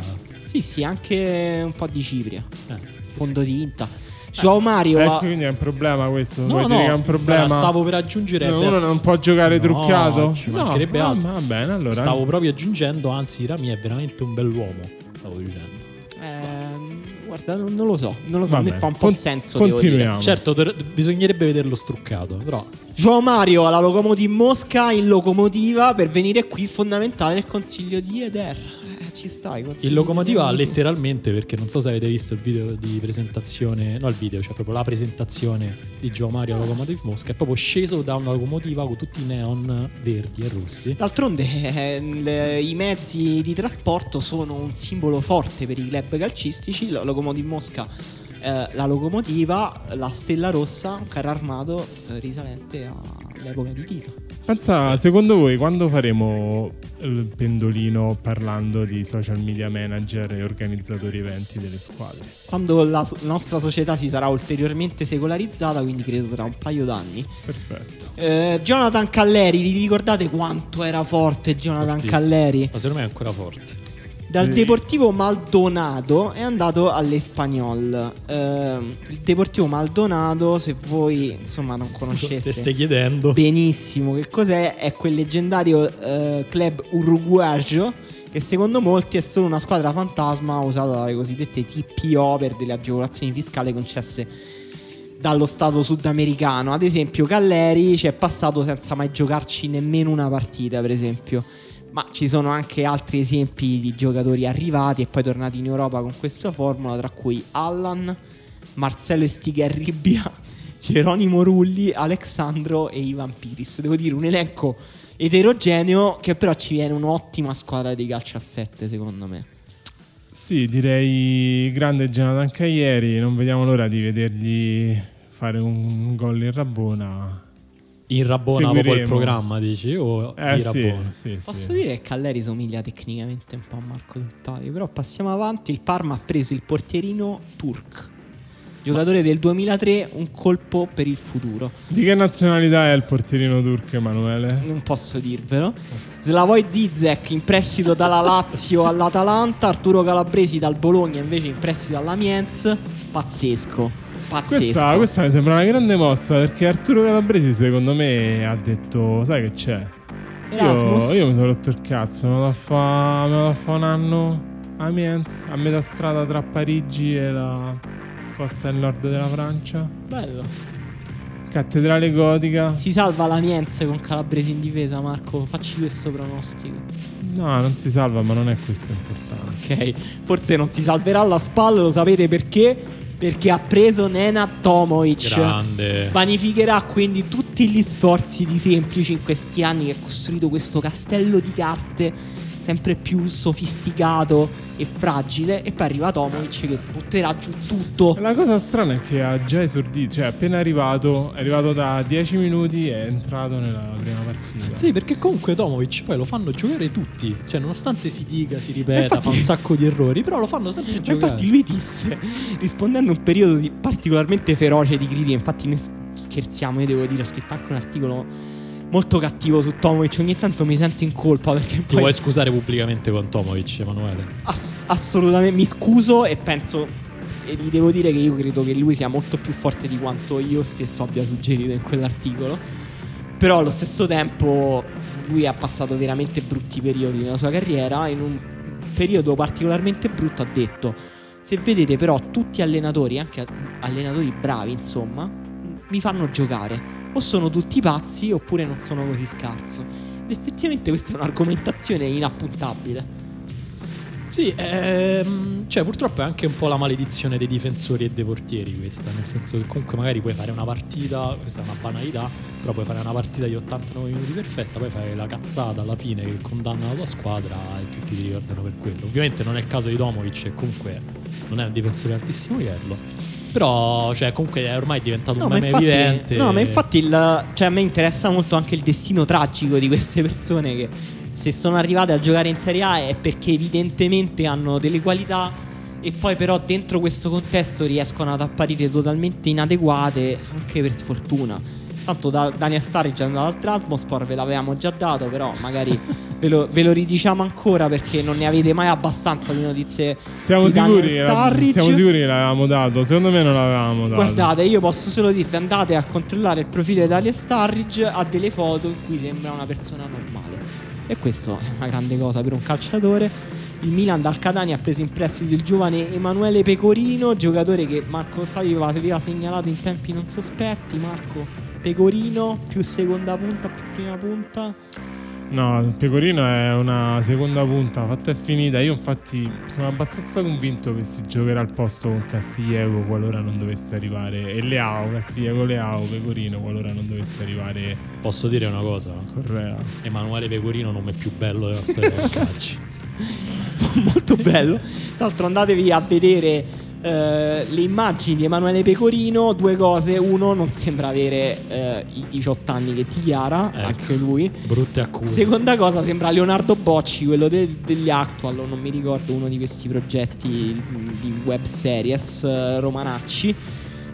[SPEAKER 1] Sì, sì, anche un po' di cipria,
[SPEAKER 3] eh, eh,
[SPEAKER 1] fondotinta. Joao Mario
[SPEAKER 2] Ecco,
[SPEAKER 1] ha-
[SPEAKER 2] quindi è un problema questo.
[SPEAKER 3] No,
[SPEAKER 2] Vuoi
[SPEAKER 3] no,
[SPEAKER 2] dire che è un problema?
[SPEAKER 3] stavo per aggiungere.
[SPEAKER 2] No,
[SPEAKER 3] Eder-
[SPEAKER 2] uno non può giocare
[SPEAKER 3] No,
[SPEAKER 2] truccato?
[SPEAKER 3] ci mancherebbe
[SPEAKER 2] no,
[SPEAKER 3] altro.
[SPEAKER 2] va, bene, allora.
[SPEAKER 3] Stavo proprio aggiungendo, anzi, Rami è veramente un bell'uomo. Stavo dicendo.
[SPEAKER 1] Ehm, guarda, non, lo so, non lo so, a me fa un po'
[SPEAKER 2] con-
[SPEAKER 1] senso,
[SPEAKER 2] continuiamo.
[SPEAKER 3] Certo, dor- bisognerebbe vederlo struccato, però
[SPEAKER 1] Joao Mario alla Locomotiv Mosca in locomotiva per venire qui fondamentale il consiglio di Eder. Ci stai,
[SPEAKER 3] il locomotiva ha letteralmente, perché non so se avete visto il video di presentazione, no il video, cioè proprio la presentazione di Gio Mario alla Locomotive Mosca, è proprio sceso da una locomotiva con tutti i neon verdi e rossi.
[SPEAKER 1] D'altronde eh, le- i mezzi di trasporto sono un simbolo forte per i club calcistici. La Locomotiv Mosca, eh, la locomotiva, la stella rossa, un carro armato eh, risalente all'epoca di Tito.
[SPEAKER 2] Pensa, secondo voi quando faremo il pendolino parlando di social media manager e organizzatori eventi delle squadre?
[SPEAKER 1] Quando la so- nostra società si sarà ulteriormente secolarizzata, quindi credo tra un paio d'anni.
[SPEAKER 2] Perfetto.
[SPEAKER 1] Eh, Jonathan Calleri, vi ricordate quanto era forte Jonathan
[SPEAKER 3] Fortissimo.
[SPEAKER 1] Calleri?
[SPEAKER 3] Ma secondo me è ancora forte.
[SPEAKER 1] Dal. Deportivo Maldonado è andato all'Espagnol. Ehm, il Deportivo Maldonado, se voi insomma non
[SPEAKER 3] stai chiedendo.
[SPEAKER 1] benissimo che cos'è, è quel leggendario eh, club uruguagio che secondo molti è solo una squadra fantasma usata dalle cosiddette TPO per delle agevolazioni fiscali concesse dallo Stato sudamericano. Ad esempio, Calleri ci è passato senza mai giocarci nemmeno una partita, per esempio. Ma ci sono anche altri esempi di giocatori arrivati e poi tornati in Europa con questa formula, tra cui Allan, Marcello Estigarribia, Geronimo Rulli, Alexandro e Ivan Piris. Devo dire un elenco eterogeneo che però ci viene un'ottima squadra di calcio a 7 secondo me.
[SPEAKER 2] Sì, direi grande Jonathan Caglieri, non vediamo l'ora di vedergli fare un gol in Rabona.
[SPEAKER 3] In Rabbona proprio il
[SPEAKER 2] Seguiremo.
[SPEAKER 3] programma, dici? O
[SPEAKER 2] Eh
[SPEAKER 3] di
[SPEAKER 2] sì, sì,
[SPEAKER 1] Posso
[SPEAKER 2] sì.
[SPEAKER 1] dire che Calleri somiglia tecnicamente un po' a Marco Dettaglio, però passiamo avanti. Il Parma ha preso il portierino Turk, giocatore del 2003, un colpo per il futuro.
[SPEAKER 2] Di che nazionalità è il portierino turco Emanuele?
[SPEAKER 1] Non posso dirvelo. Slavoj Zizek in prestito dalla Lazio all'Atalanta, Arturo Calabresi dal Bologna invece in prestito all'Amiens. Pazzesco, pazzesco.
[SPEAKER 2] Questa, questa mi sembra una grande mossa perché Arturo Calabresi secondo me ha detto sai che c'è? Io, io mi sono rotto il cazzo, me lo fa, me lo fa un anno a Amiens, a metà strada tra Parigi e la costa del nord della Francia.
[SPEAKER 1] Bello.
[SPEAKER 2] Cattedrale gotica.
[SPEAKER 1] Si salva l'Amiens con Calabresi in difesa, Marco. Facci questo pronostico.
[SPEAKER 2] No, non si salva, ma non è questo importante.
[SPEAKER 1] Ok, forse non si salverà alla spalla, lo sapete perché? Perché ha preso Nena Tomovic.
[SPEAKER 3] Grande.
[SPEAKER 1] Vanificherà quindi tutti gli sforzi di Semplici in questi anni che ha costruito questo castello di carte sempre più sofisticato e fragile e poi arriva Tomovic che butterà giù tutto.
[SPEAKER 2] La cosa strana è che ha già esordito, cioè appena arrivato, è arrivato da 10 minuti e è entrato nella prima partita.
[SPEAKER 3] Sì, perché comunque Tomovic poi lo fanno giocare tutti. Cioè, nonostante si dica, si ripeta,
[SPEAKER 1] Infatti-
[SPEAKER 3] fa un sacco di errori, però lo fanno sempre
[SPEAKER 1] Ma
[SPEAKER 3] giocare.
[SPEAKER 1] infatti lui disse, rispondendo a un periodo di- particolarmente feroce di critica, infatti ne scherziamo, io devo dire, ho scritto anche un articolo molto cattivo su Tomovic, ogni tanto mi sento in colpa perché
[SPEAKER 3] Ti
[SPEAKER 1] poi
[SPEAKER 3] vuoi scusare pubblicamente con Tomovic, Emanuele?
[SPEAKER 1] ass- assolutamente mi scuso e penso e gli devo dire che io credo che lui sia molto più forte di quanto io stesso abbia suggerito in quell'articolo. Però allo stesso tempo lui ha passato veramente brutti periodi nella sua carriera. In un periodo particolarmente brutto ha detto: Se vedete però tutti allenatori, anche allenatori bravi, insomma, mi fanno giocare. O sono tutti pazzi oppure non sono così scarso. Ed effettivamente questa è un'argomentazione inappuntabile.
[SPEAKER 3] Sì, ehm, cioè purtroppo è anche un po' la maledizione dei difensori e dei portieri questa, nel senso che comunque magari puoi fare una partita, questa è una banalità, però puoi fare una partita di 89 minuti perfetta, poi fai la cazzata alla fine che condanna la tua squadra e tutti ti ricordano per quello. Ovviamente non è il caso di Domovic che comunque non è un difensore di altissimo livello, Però, cioè, comunque è ormai diventato
[SPEAKER 1] No,
[SPEAKER 3] un meme
[SPEAKER 1] infatti,
[SPEAKER 3] vivente.
[SPEAKER 1] no, ma infatti il- cioè, a me interessa molto anche il destino tragico di queste persone che se sono arrivate a giocare in Serie A è perché evidentemente hanno delle qualità e poi però dentro questo contesto riescono ad apparire totalmente inadeguate anche per sfortuna. Tanto da Daniel Sturridge è andato al Trasmospor, ve l'avevamo già dato, però magari ve, lo, ve lo ridiciamo ancora perché non ne avete mai abbastanza di notizie
[SPEAKER 2] Siamo
[SPEAKER 1] di
[SPEAKER 2] sicuri, la- siamo sicuri che l'avevamo dato? Secondo me non l'avevamo dato.
[SPEAKER 1] Guardate, io posso solo dirvi andate a controllare il profilo di Dalia Starridge, ha delle foto in cui sembra una persona normale. E questo è una grande cosa per un calciatore. Il Milan dal Catania ha preso in prestito il giovane Emanuele Pecorino, giocatore che Marco Ottavio aveva, aveva segnalato in tempi non sospetti. Marco Pecorino, più seconda punta, più prima punta.
[SPEAKER 2] No, il Pecorino è una seconda punta fatta e finita. Io infatti sono abbastanza convinto che si giocherà al posto con Castiglieco qualora non dovesse arrivare. E Leao, Castiglieco, Leao, Pecorino qualora non dovesse arrivare
[SPEAKER 3] Posso dire una cosa?
[SPEAKER 2] Correa.
[SPEAKER 3] Emanuele Pecorino nome più bello della storia del calcio.
[SPEAKER 1] molto bello. Tra l'altro andatevi a vedere eh, le immagini di Emanuele Pecorino, due cose. Uno, non sembra avere eh, i 18 anni che ti chiara,
[SPEAKER 3] Ecco.
[SPEAKER 1] anche lui.
[SPEAKER 3] Brutte accuse.
[SPEAKER 1] Seconda cosa, sembra Leonardo Bocci, quello de- degli Actual, non mi ricordo uno di questi progetti di web series eh, romanacci.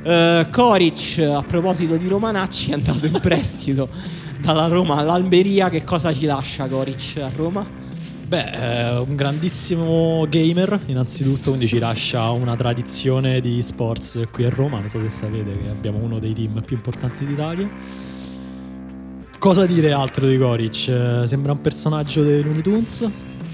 [SPEAKER 1] Eh, Koric, a proposito di Romanacci, è andato in prestito dalla Roma all'Almeria. Che cosa ci lascia Koric a Roma?
[SPEAKER 3] Beh, è un grandissimo gamer, innanzitutto, quindi ci lascia una tradizione di sports qui a Roma. Non so se sapete che abbiamo uno dei team più importanti d'Italia. Cosa dire altro di Goric? Eh, Sembra un personaggio dei Looney Tunes.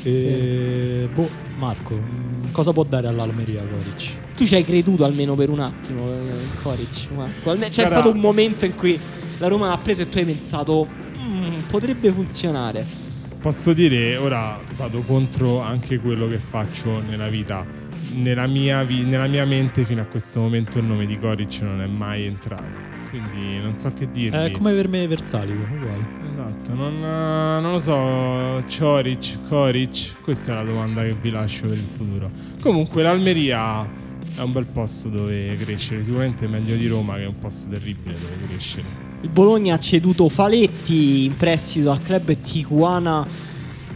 [SPEAKER 3] E... Boh, Marco, mm, cosa può dare all'Almeria Goric?
[SPEAKER 1] Tu ci hai creduto almeno per un attimo eh, in Koric, Marco. C'è
[SPEAKER 2] Cara-
[SPEAKER 1] stato un momento in cui la Roma l'ha preso e tu hai pensato "Mm, potrebbe funzionare.
[SPEAKER 2] Posso dire, ora vado contro anche quello che faccio nella vita. Nella mia, vi- nella mia mente fino a questo momento il nome di Coric non è mai entrato. Quindi non so che dirvi.
[SPEAKER 3] È come per me Versalico, uguale.
[SPEAKER 2] Esatto, non, eh, non lo so, Cioric, Coric, questa è la domanda che vi lascio per il futuro. Comunque l'Almeria è un bel posto dove crescere, sicuramente meglio di Roma che è un posto terribile dove crescere.
[SPEAKER 1] Il Bologna ha ceduto Faletti in prestito al club Tijuana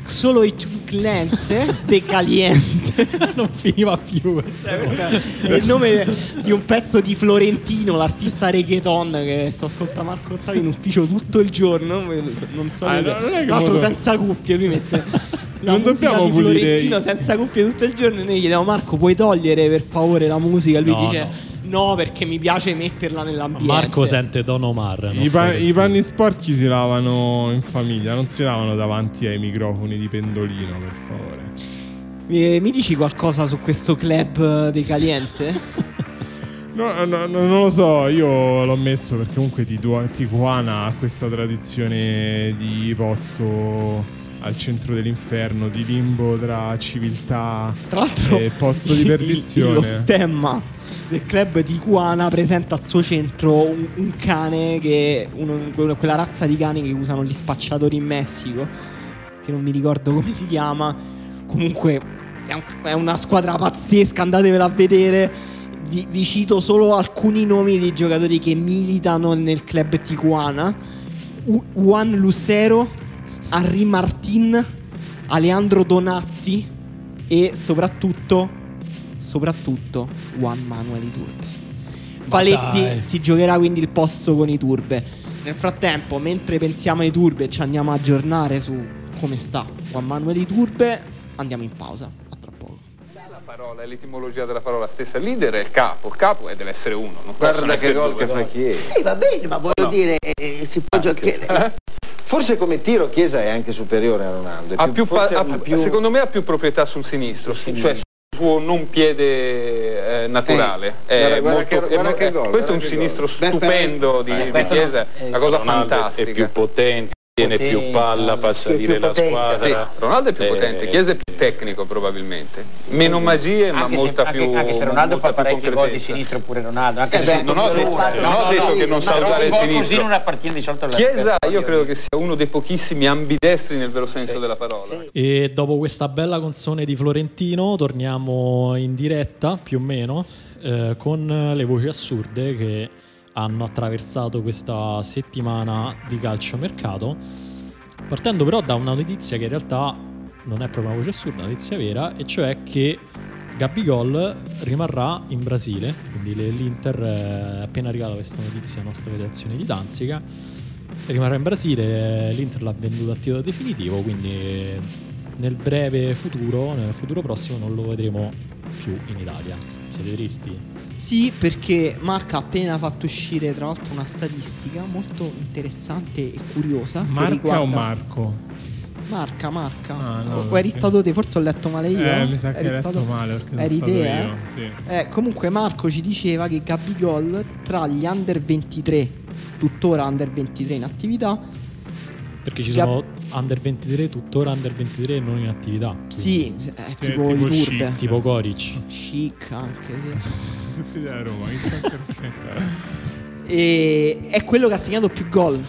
[SPEAKER 1] solo i Chuclense de Caliente.
[SPEAKER 3] non finiva più questa
[SPEAKER 1] Questo è il nome di un pezzo di Florentino, l'artista reggaeton che sto ascoltando Marco Ottavi in ufficio tutto il giorno. Non so,
[SPEAKER 2] Ah, no, non
[SPEAKER 1] l'altro senza cuffie, lui mette la
[SPEAKER 2] Non dobbiamo
[SPEAKER 1] di
[SPEAKER 2] pulire
[SPEAKER 1] Florentino senza cuffie tutto il giorno e noi gli chiediamo Marco puoi togliere per favore la musica? Lui
[SPEAKER 3] No,
[SPEAKER 1] dice no. Perché mi piace metterla nell'ambiente.
[SPEAKER 3] Marco sente Don Omar.
[SPEAKER 2] I, pa-. I panni sporchi si lavano in famiglia, non si lavano davanti ai microfoni di pendolino, per favore.
[SPEAKER 1] Mi, mi dici qualcosa su questo club dei Caliente?
[SPEAKER 2] No, no, no, non lo so, io l'ho messo perché comunque Tijuana ha questa tradizione di posto al centro dell'inferno, di limbo tra civiltà
[SPEAKER 1] Tra l'altro,
[SPEAKER 2] e posto di
[SPEAKER 1] il-
[SPEAKER 2] perdizione.
[SPEAKER 1] Lo stemma del club di Tijuana presenta al suo centro un, un cane che uno- quella razza di cani che usano gli spacciatori in Messico, che non mi ricordo come si chiama. Comunque è, un- è una squadra pazzesca, andatevela a vedere. Vi, vi cito solo alcuni nomi di giocatori che militano nel club Tijuana. U- Juan Lucero, Henri Martin, Aleandro Donatti e soprattutto, soprattutto Juan Manuel Iturbe. Faletti
[SPEAKER 3] dai.
[SPEAKER 1] si giocherà quindi il posto con i Turbe. Nel frattempo, mentre pensiamo ai Turbe e ci andiamo a aggiornare su come sta Juan Manuel Iturbe, andiamo in pausa. A tra poco.
[SPEAKER 4] La parola è l'etimologia della parola stessa. Leader è il capo, il capo è- deve essere uno. Non
[SPEAKER 5] Guarda che gol che fa Chiesa.
[SPEAKER 6] Sì, va bene, ma voglio
[SPEAKER 4] No.
[SPEAKER 6] dire, eh, si può giocare.
[SPEAKER 5] Forse come tiro Chiesa è anche superiore a Ronaldo.
[SPEAKER 4] Ha più pa- ha più-
[SPEAKER 5] più-
[SPEAKER 4] Secondo me ha più proprietà sul sinistro,
[SPEAKER 5] Sul
[SPEAKER 4] su- cioè
[SPEAKER 5] sinistro.
[SPEAKER 4] sul suo non piede eh, naturale.
[SPEAKER 5] Eh,
[SPEAKER 4] È
[SPEAKER 5] guarda- guarda
[SPEAKER 4] molto-
[SPEAKER 5] che- guarda che
[SPEAKER 4] eh,
[SPEAKER 5] gol,
[SPEAKER 4] questo è un sinistro
[SPEAKER 6] gol. Beh,
[SPEAKER 4] stupendo di,
[SPEAKER 6] eh,
[SPEAKER 4] di
[SPEAKER 6] questo
[SPEAKER 4] Chiesa, una cosa
[SPEAKER 7] Ronaldo
[SPEAKER 4] fantastica.
[SPEAKER 7] È più potente, tiene più palla, fa
[SPEAKER 6] sì,
[SPEAKER 7] salire la
[SPEAKER 6] potente.
[SPEAKER 4] Sì,
[SPEAKER 7] squadra.
[SPEAKER 4] Ronaldo è più
[SPEAKER 7] Eh,
[SPEAKER 4] potente, Chiesa è più tecnico probabilmente. Meno magie, ma
[SPEAKER 8] anche,
[SPEAKER 4] molta
[SPEAKER 8] se,
[SPEAKER 4] più
[SPEAKER 8] anche, anche se Ronaldo fa parecchi gol di
[SPEAKER 4] concretezza.
[SPEAKER 8] sinistro pure Ronaldo anche
[SPEAKER 6] Eh
[SPEAKER 8] se
[SPEAKER 6] beh,
[SPEAKER 4] non ho detto-
[SPEAKER 8] rullati.
[SPEAKER 4] non ho detto che non sa usare il sinistro.
[SPEAKER 8] così non appartiene di solito alla
[SPEAKER 4] Chiesa io credo che sia uno dei pochissimi ambidestri nel vero senso della parola.
[SPEAKER 3] E dopo questa bella canzone di Florentino torniamo in diretta più o meno. eh, con le voci assurde che hanno attraversato questa settimana di calciomercato, partendo però da una notizia che in realtà non è proprio una voce assurda, una notizia vera, e cioè che Gabigol rimarrà in Brasile, quindi l'Inter eh, è appena arrivata questa notizia alla nostra redazione di Danzica, rimarrà in Brasile, l'Inter l'ha venduto a titolo definitivo, quindi nel breve futuro, nel futuro prossimo non lo vedremo più in Italia. Siete tristi?
[SPEAKER 1] Sì, perché Marca ha appena fatto uscire tra l'altro una statistica molto interessante e curiosa.
[SPEAKER 2] Marca
[SPEAKER 1] riguarda-
[SPEAKER 2] o Marco?
[SPEAKER 1] Marca, Marca.
[SPEAKER 2] Ah, no,
[SPEAKER 1] o, o eri
[SPEAKER 2] perché-
[SPEAKER 1] stato te, forse ho letto male io.
[SPEAKER 2] Eh, mi sa che
[SPEAKER 1] Eri
[SPEAKER 2] hai letto
[SPEAKER 1] stato-
[SPEAKER 2] male perché
[SPEAKER 1] Eri te,
[SPEAKER 2] io.
[SPEAKER 1] eh?
[SPEAKER 2] Sì.
[SPEAKER 1] Eh, comunque Marco ci diceva che Gabigol tra gli under 23, tuttora under 23 in attività,
[SPEAKER 3] Perché ci
[SPEAKER 1] Gab-
[SPEAKER 3] sono under 23, tuttora under 23 non in attività. quindi-
[SPEAKER 1] sì, è
[SPEAKER 2] Sì,
[SPEAKER 1] tipo,
[SPEAKER 2] tipo
[SPEAKER 1] i turbe.
[SPEAKER 2] chic.
[SPEAKER 3] Tipo Goric.
[SPEAKER 1] Chic anche, sì.
[SPEAKER 2] Tutti da Roma, chissà perché.
[SPEAKER 1] e è quello che ha segnato più gol.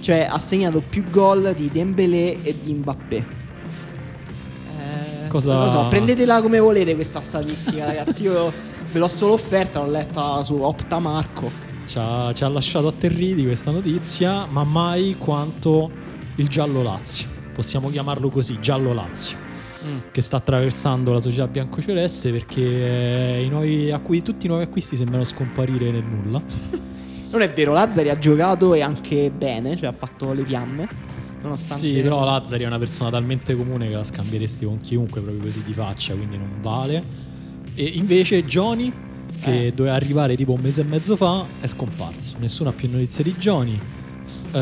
[SPEAKER 1] Cioè ha segnato più gol di Dembélé e di Mbappé. Eh,
[SPEAKER 3] Cosa-
[SPEAKER 1] Non lo so, prendetela come volete questa statistica, ragazzi. Io ve l'ho solo offerta, l'ho letta su Opta Marco.
[SPEAKER 3] Ci ha, ci ha lasciato atterriti questa notizia, ma mai quanto il giallo Lazio. Possiamo chiamarlo così, giallo Lazio.
[SPEAKER 1] Mm.
[SPEAKER 3] Che sta attraversando la società biancoceleste perché i nuovi acqui- tutti i nuovi acquisti sembrano scomparire nel nulla.
[SPEAKER 1] Non è vero, Lazzari ha giocato e anche bene, cioè ha fatto le fiamme. Nonostante
[SPEAKER 3] Sì, però Lazzari è una persona talmente comune che la scambieresti con chiunque proprio così di faccia, quindi non vale. E invece Johnny, che
[SPEAKER 1] Eh.
[SPEAKER 3] doveva arrivare tipo un mese e mezzo fa, è scomparso. Nessuno ha più notizie di Johnny. Eh,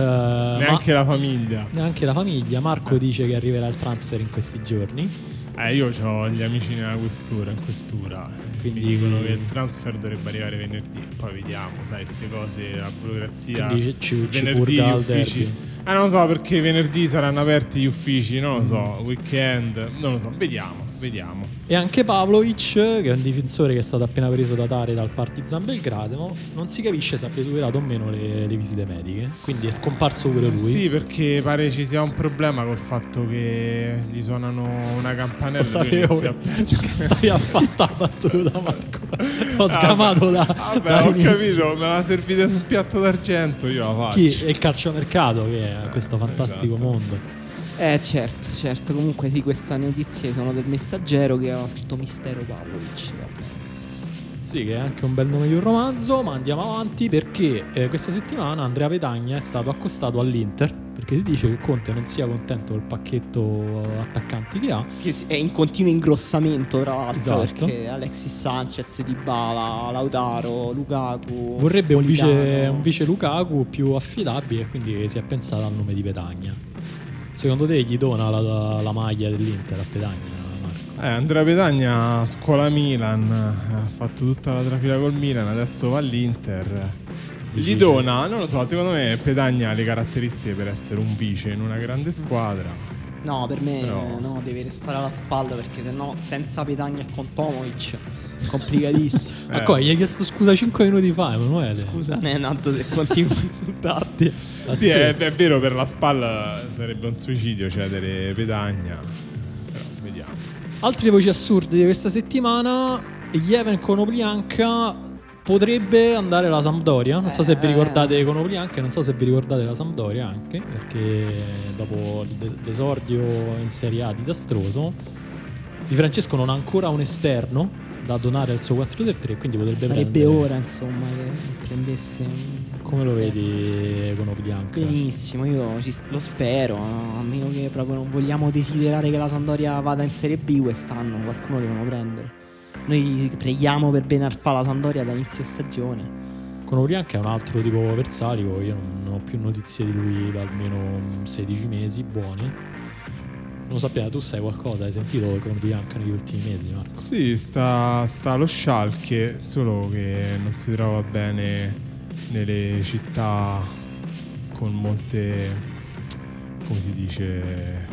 [SPEAKER 2] Neanche
[SPEAKER 3] ma-
[SPEAKER 2] la famiglia.
[SPEAKER 3] neanche la famiglia. Marco dice che arriverà il transfer in questi giorni.
[SPEAKER 2] Eh, io ho gli amici nella questura, in questura.
[SPEAKER 3] Quindi-
[SPEAKER 2] Mi dicono che il transfer dovrebbe arrivare venerdì. Poi vediamo, sai, queste cose, la burocrazia.
[SPEAKER 3] Quindi ci- ci
[SPEAKER 2] venerdì gli uffici. Eh, non lo so perché venerdì saranno aperti gli uffici, non lo so, weekend, non lo so, vediamo, vediamo.
[SPEAKER 3] E anche Pavlovic, che è un difensore che è stato appena preso da Tare dal Partizan Belgrado, non si capisce se abbia superato o meno le, le visite mediche. Quindi è scomparso pure lui.
[SPEAKER 2] Sì, perché pare ci sia un problema col fatto che gli suonano una campanella
[SPEAKER 3] Lo sapevo
[SPEAKER 2] a
[SPEAKER 3] che stavi a fare sta battuta, Marco. Ho sgamato da.
[SPEAKER 2] Vabbè,
[SPEAKER 3] da
[SPEAKER 2] ho
[SPEAKER 3] inizio.
[SPEAKER 2] capito, me la servite su un piatto d'argento, io la faccio.
[SPEAKER 3] Chi? E il calciomercato, che è questo fantastico
[SPEAKER 2] esatto.
[SPEAKER 3] mondo.
[SPEAKER 1] Eh certo, certo, comunque sì, queste notizie sono del messaggero che aveva scritto Mistero Pavlovic.
[SPEAKER 3] Sì, che è anche un bel nome di un romanzo, ma andiamo avanti perché eh, questa settimana Andrea Petagna è stato accostato all'Inter. Perché si dice che Conte non sia contento del pacchetto attaccanti che ha.
[SPEAKER 1] Che è in continuo ingrossamento tra l'altro
[SPEAKER 3] Esatto.
[SPEAKER 1] perché Alexis Sanchez, Dybala, Lautaro, Lukaku
[SPEAKER 3] Vorrebbe un vice, un vice Lukaku più affidabile quindi si è pensato al nome di Petagna. Secondo te gli dona la, la maglia dell'Inter a Petagna, Marco?
[SPEAKER 2] Eh, Andrea Petagna a scuola Milan, ha fatto tutta la trafila col Milan, adesso va all'Inter. Gli dona, non lo so, secondo me Petagna ha le caratteristiche per essere un vice in una grande squadra.
[SPEAKER 1] No, per me
[SPEAKER 2] Però-
[SPEAKER 1] no, deve restare alla spalla perché sennò senza Petagna e con Tomovic complicatissimo.
[SPEAKER 2] Eh.
[SPEAKER 3] Ma qua gli hai chiesto scusa 5 minuti fa, Emanuele.
[SPEAKER 1] Scusa Nenad se continuo a insultarti.
[SPEAKER 2] Sì, è, è vero, per la spalla sarebbe un suicidio cedere Petagna. Però vediamo.
[SPEAKER 3] Altre voci assurde di questa settimana. Jeven Konoplianka potrebbe andare alla Sampdoria. Non so se vi
[SPEAKER 1] Eh.
[SPEAKER 3] ricordate Konoplianka, non so se vi ricordate la Sampdoria anche, perché dopo l'es- l'esordio in Serie A disastroso, Di Francesco non ha ancora un esterno da donare al suo 4-3, quindi potrebbe
[SPEAKER 1] Sarebbe
[SPEAKER 3] prendere-
[SPEAKER 1] ora insomma che prendesse
[SPEAKER 3] Come lo vedi Konoplianka?
[SPEAKER 1] Benissimo, io ci- lo spero, a meno che proprio non vogliamo desiderare che la Sandoria vada in Serie B quest'anno, qualcuno devono prendere. Noi preghiamo per Benarfa la Sandoria da inizio stagione.
[SPEAKER 3] Konoplianka è un altro tipo Versalico, io non, non ho più notizie di lui da almeno 16 mesi buoni. Non lo sappiamo, tu sai qualcosa, hai sentito Konoplianka negli ultimi mesi, Marco?
[SPEAKER 2] Sì, sta, sta allo Schalke, solo che non si trova bene nelle città con molte, come si dice,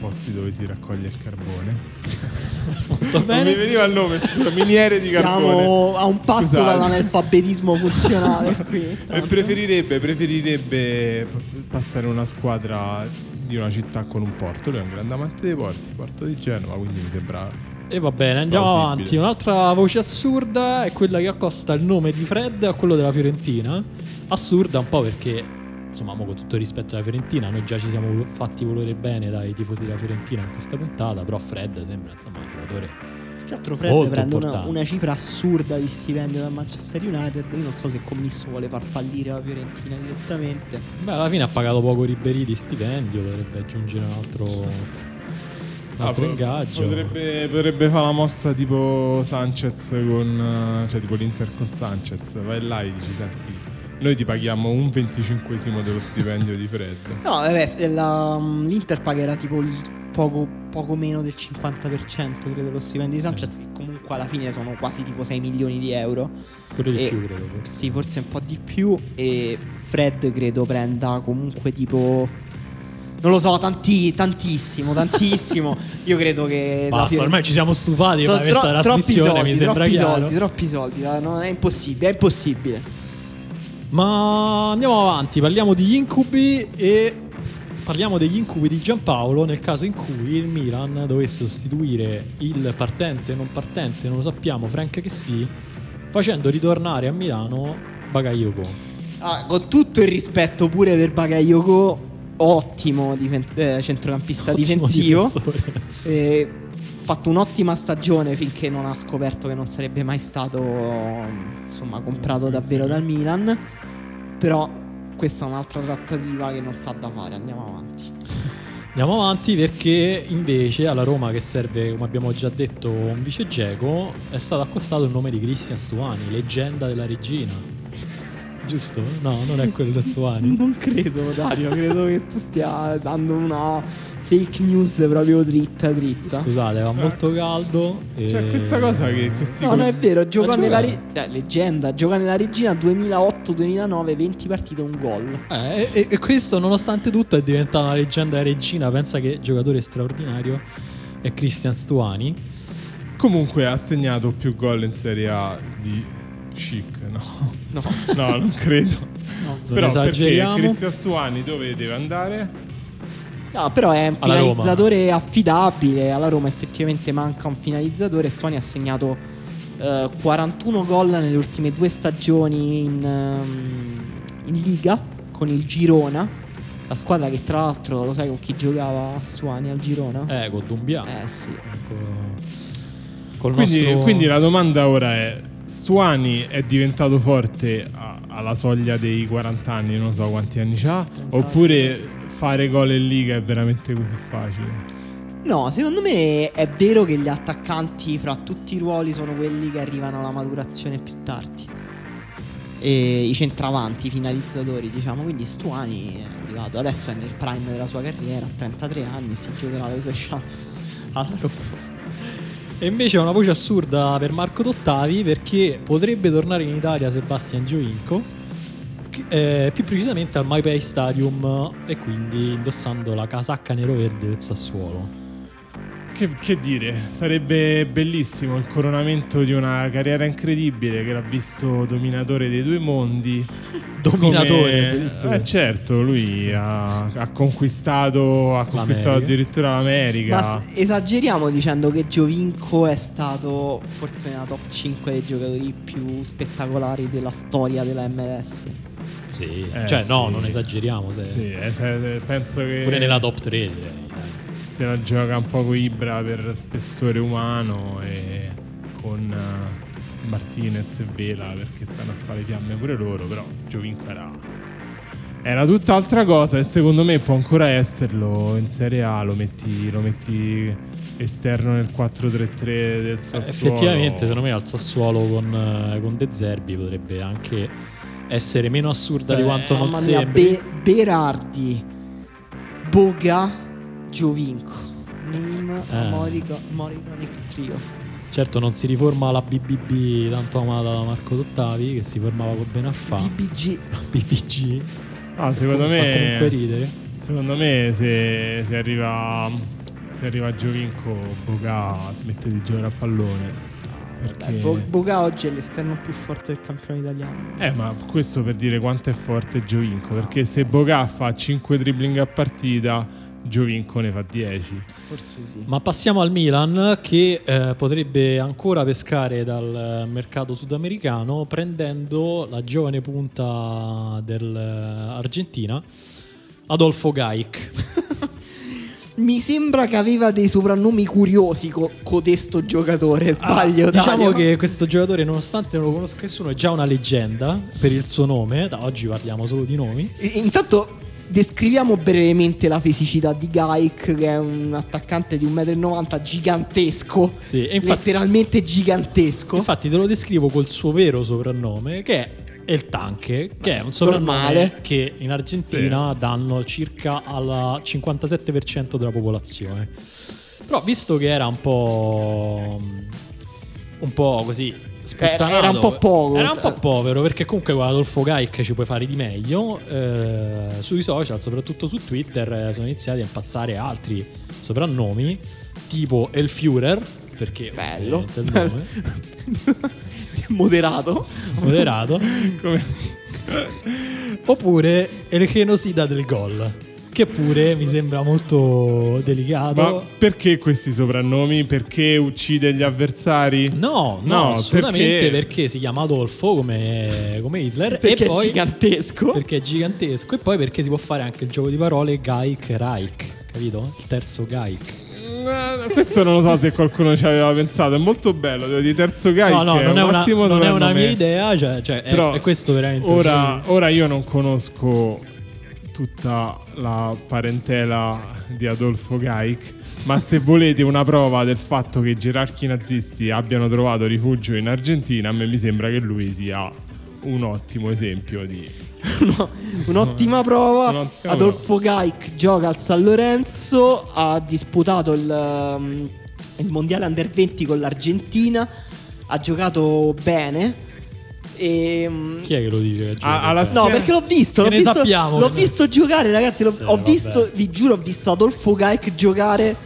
[SPEAKER 2] posti dove si raccoglie il carbone.
[SPEAKER 3] Molto
[SPEAKER 2] Non mi veniva il nome, scusa, miniere di carbone.
[SPEAKER 1] Siamo a un passo
[SPEAKER 2] Scusate.
[SPEAKER 1] dall'analfabetismo funzionale qui.
[SPEAKER 2] E preferirebbe, preferirebbe passare una squadra di una città con un porto. Lui è un grande amante dei porti, porto di Genova, quindi mi sembra
[SPEAKER 3] E va bene, andiamo
[SPEAKER 2] Plausibile.
[SPEAKER 3] avanti. Un'altra voce assurda è quella che accosta il nome di Fred a quello della Fiorentina. Assurda un po' perché, insomma, con tutto il rispetto alla Fiorentina, noi già ci siamo fatti volere bene dai tifosi della Fiorentina in questa puntata, però Fred sembra insomma un giocatore
[SPEAKER 1] Più che altro Fred
[SPEAKER 3] Molto
[SPEAKER 1] prende una, una cifra assurda di stipendio dal Manchester United. Io non so se il commisso vuole far fallire la Fiorentina direttamente.
[SPEAKER 3] Beh, alla fine ha pagato poco Ribéry di stipendio, dovrebbe aggiungere un altro, un
[SPEAKER 2] Ah,
[SPEAKER 3] altro
[SPEAKER 2] po-
[SPEAKER 3] ingaggio.
[SPEAKER 2] Potrebbe, potrebbe fare la mossa tipo Sanchez con. eh, cioè tipo l'Inter con Sanchez. Vai là e dici: Senti, noi ti paghiamo un venticinquesimo dello stipendio di Fred.
[SPEAKER 1] No, vabbè, la- l'Inter pagherà tipo il poco, poco meno del 50% credo dello stipendio di Sanchez, che comunque alla fine sono quasi tipo 6 milioni di euro.
[SPEAKER 3] Pure di
[SPEAKER 1] E-
[SPEAKER 3] più, credo. forse.
[SPEAKER 1] Sì, forse un po' di più. E Fred credo prenda comunque tipo. Non lo so, tanti, tantissimo, tantissimo. Io credo che.
[SPEAKER 3] Basta, ormai ci siamo stufati
[SPEAKER 1] Sono
[SPEAKER 3] fare questa
[SPEAKER 1] tro- troppi soldi,
[SPEAKER 3] mi sembra
[SPEAKER 1] troppi
[SPEAKER 3] chiaro.
[SPEAKER 1] soldi, troppi soldi. eh, no, è impossibile, è impossibile.
[SPEAKER 3] Ma andiamo avanti, parliamo di incubi e parliamo degli incubi di Giampaolo nel caso in cui il Milan dovesse sostituire il partente, non partente, non lo sappiamo, Frank che sì, facendo ritornare a Milano Bagayoko.
[SPEAKER 1] Ah, con tutto il rispetto pure per Bakayoko, ottimo difen- eh, centrocampista
[SPEAKER 3] Ottimo
[SPEAKER 1] difensivo. Eh, fatto un'ottima stagione finché non ha scoperto che non sarebbe mai stato insomma comprato davvero dal Milan. Però questa è un'altra trattativa che non sa da fare. Andiamo avanti.
[SPEAKER 3] Andiamo avanti perché invece alla Roma che serve, come abbiamo già detto, un vice geco, è stato accostato il nome di Cristian Stuani, leggenda della regina. Giusto? No, non è quello Stuani.
[SPEAKER 1] Non credo, Dario. credo che tu stia dando una fake news proprio dritta dritta.
[SPEAKER 3] Scusate, va molto caldo. e-
[SPEAKER 2] C'è questa cosa che questi.
[SPEAKER 1] No, no, è vero, gioca nella re- cioè, leggenda, gioca nella regina 2008-2009, 20 partite, un gol.
[SPEAKER 3] Eh, e, e questo, nonostante tutto, è diventata una leggenda regina. Pensa che giocatore straordinario è Cristian Stuani.
[SPEAKER 2] Comunque ha segnato più gol in Serie A di Chic, no?
[SPEAKER 1] No.
[SPEAKER 2] No, non credo.
[SPEAKER 3] Non
[SPEAKER 2] Però perché
[SPEAKER 3] esageriamo.
[SPEAKER 2] Cristian Stuani dove deve andare?
[SPEAKER 1] No, però è un
[SPEAKER 3] Alla Roma.
[SPEAKER 1] finalizzatore affidabile. Alla Roma effettivamente manca un finalizzatore. Stuani ha segnato eh, 41 gol nelle ultime due stagioni in, ehm, in Liga con il Girona. La squadra che tra l'altro lo sai con chi giocava Stuani al Girona?
[SPEAKER 3] Eh, con Dumbia.
[SPEAKER 1] Eh, sì.
[SPEAKER 3] Col, col
[SPEAKER 2] Quindi,
[SPEAKER 3] nostro-
[SPEAKER 2] quindi la domanda ora è: Stuani è diventato forte a- alla soglia dei 40 anni, non so quanti anni ha,
[SPEAKER 1] 30
[SPEAKER 2] oppure fare gol in Liga è veramente così facile?
[SPEAKER 1] No, secondo me è vero che gli attaccanti fra tutti i ruoli sono quelli che arrivano alla maturazione più tardi. E i centravanti, i finalizzatori, diciamo. Quindi Stuani è arrivato adesso è nel prime della sua carriera, a 33 anni, si giocherà le sue chance alla Roma.
[SPEAKER 3] E invece è una voce assurda per Marco Dottavi perché potrebbe tornare in Italia Sebastian Giovinco, eh, più precisamente al MyPay Stadium e quindi indossando la casacca nero-verde del Sassuolo.
[SPEAKER 2] Che, che dire, sarebbe bellissimo il coronamento di una carriera incredibile che l'ha visto dominatore dei due mondi.
[SPEAKER 3] Dominatore,
[SPEAKER 2] Come-. Eh certo, lui ha, ha conquistato, ha conquistato
[SPEAKER 3] L'America.
[SPEAKER 2] addirittura l'America.
[SPEAKER 1] Ma esageriamo dicendo che Giovinco è stato forse nella top 5 dei giocatori più spettacolari della storia della MLS.
[SPEAKER 3] Sì,
[SPEAKER 2] Eh,
[SPEAKER 3] cioè no,
[SPEAKER 2] sì.
[SPEAKER 3] non esageriamo. Se...
[SPEAKER 2] Sì, eh, se- penso che
[SPEAKER 3] Pure nella top 3 direi. dai.
[SPEAKER 2] se la gioca un po' con Ibra per spessore umano e con eh, Martinez e Vela perché stanno a fare fiamme pure loro, però Giovinco era, era tutt'altra cosa e secondo me può ancora esserlo in Serie A, lo metti, lo metti esterno nel 4-3-3 del
[SPEAKER 3] Eh,
[SPEAKER 2] Sassuolo.
[SPEAKER 3] effettivamente, secondo me al Sassuolo con, eh, con De Zerbi potrebbe anche essere meno assurda di
[SPEAKER 1] Eh,
[SPEAKER 3] quanto non
[SPEAKER 1] Mamma mia,
[SPEAKER 3] sembri.
[SPEAKER 1] Be- Berardi, Boga, Giovinco. Name
[SPEAKER 3] Eh.
[SPEAKER 1] Morica, Moriconic Trio.
[SPEAKER 3] Certo, non si riforma la BBB tanto amata da Marco Dottavi, che si formava con Benarfa.
[SPEAKER 1] BBG.
[SPEAKER 3] BBG.
[SPEAKER 2] Ah, secondo
[SPEAKER 3] Fa comunque
[SPEAKER 2] me,
[SPEAKER 3] ridere.
[SPEAKER 2] secondo me se, se arriva, se arriva Giovinco, Boga smette di giocare a pallone. Perché...
[SPEAKER 1] Dai, Bo- Boga oggi è l'esterno più forte del campione italiano.
[SPEAKER 2] Eh, ma questo per dire quanto è forte Giovinco. Perché se Boga fa 5 dribbling a partita, Giovinco ne fa 10.
[SPEAKER 1] Forse sì.
[SPEAKER 3] Ma passiamo al Milan che eh, potrebbe ancora pescare dal mercato sudamericano prendendo la giovane punta dell'Argentina, Adolfo Gaik.
[SPEAKER 1] Mi sembra che aveva dei soprannomi curiosi co- codesto giocatore, sbaglio.
[SPEAKER 3] Diciamo
[SPEAKER 1] Dario?
[SPEAKER 3] che questo giocatore, nonostante non lo conosca nessuno, è già una leggenda per il suo nome. Da oggi parliamo solo di nomi.
[SPEAKER 1] E- Intanto descriviamo brevemente la fisicità di Gaik, che è un attaccante di 1,90 m gigantesco.
[SPEAKER 3] Sì, infatti-
[SPEAKER 1] letteralmente gigantesco.
[SPEAKER 3] Infatti, te lo descrivo col suo vero soprannome, che è El Tanque, che è un soprannome
[SPEAKER 1] Normale.
[SPEAKER 3] che in Argentina danno circa al 57% della popolazione. Però, visto che era un po'. un po' così. sputtanato,
[SPEAKER 1] era un po' poco.
[SPEAKER 3] Era un po' povero perché comunque con Adolfo Gaik ci puoi fare di meglio. Eh, sui social, soprattutto su Twitter, eh, sono iniziati a impazzare altri soprannomi, tipo El Führer, perché
[SPEAKER 1] Bello.
[SPEAKER 3] ovviamente il.
[SPEAKER 1] Moderato.
[SPEAKER 3] moderato. Oppure El genocida del gol. Che pure mi sembra molto delicato.
[SPEAKER 2] Ma perché questi soprannomi? Perché uccide gli avversari?
[SPEAKER 3] No, no,
[SPEAKER 2] No,
[SPEAKER 3] assolutamente perché...
[SPEAKER 2] perché-
[SPEAKER 3] si chiama Adolfo come, come Hitler
[SPEAKER 1] Perché
[SPEAKER 3] e poi
[SPEAKER 1] è gigantesco.
[SPEAKER 3] perché è gigantesco e poi perché si può fare anche il gioco di parole Gaik Reich, capito? Il terzo Gaik.
[SPEAKER 2] Eh, Questo non lo so se qualcuno ci aveva pensato. È molto bello. Dire, terzo guy.
[SPEAKER 3] no, no, non, è
[SPEAKER 2] un
[SPEAKER 3] una, non è una mia idea, cioè, cioè, è-
[SPEAKER 2] Però
[SPEAKER 3] è, questo veramente
[SPEAKER 2] Ora, ora io non conosco tutta la parentela di Adolfo Gaik. Ma se volete una prova del fatto che i gerarchi nazisti abbiano trovato rifugio in Argentina, a me mi sembra che lui sia un ottimo esempio di.
[SPEAKER 1] No, un'ottima prova.
[SPEAKER 2] Un'ottima
[SPEAKER 1] Adolfo Gaik gioca al San Lorenzo. Ha disputato il, um, il mondiale under 20 con l'Argentina. Ha giocato bene. E, um,
[SPEAKER 3] Chi è che lo dice?
[SPEAKER 2] Ah, alla?
[SPEAKER 1] No, perché l'ho visto.
[SPEAKER 3] Che
[SPEAKER 1] L'ho,
[SPEAKER 3] ne
[SPEAKER 1] visto
[SPEAKER 3] sappiamo?
[SPEAKER 1] l'ho visto giocare, ragazzi. l'ho-
[SPEAKER 3] Sì,
[SPEAKER 1] ho
[SPEAKER 3] vabbè.
[SPEAKER 1] visto, vi giuro, ho visto Adolfo Gaik giocare.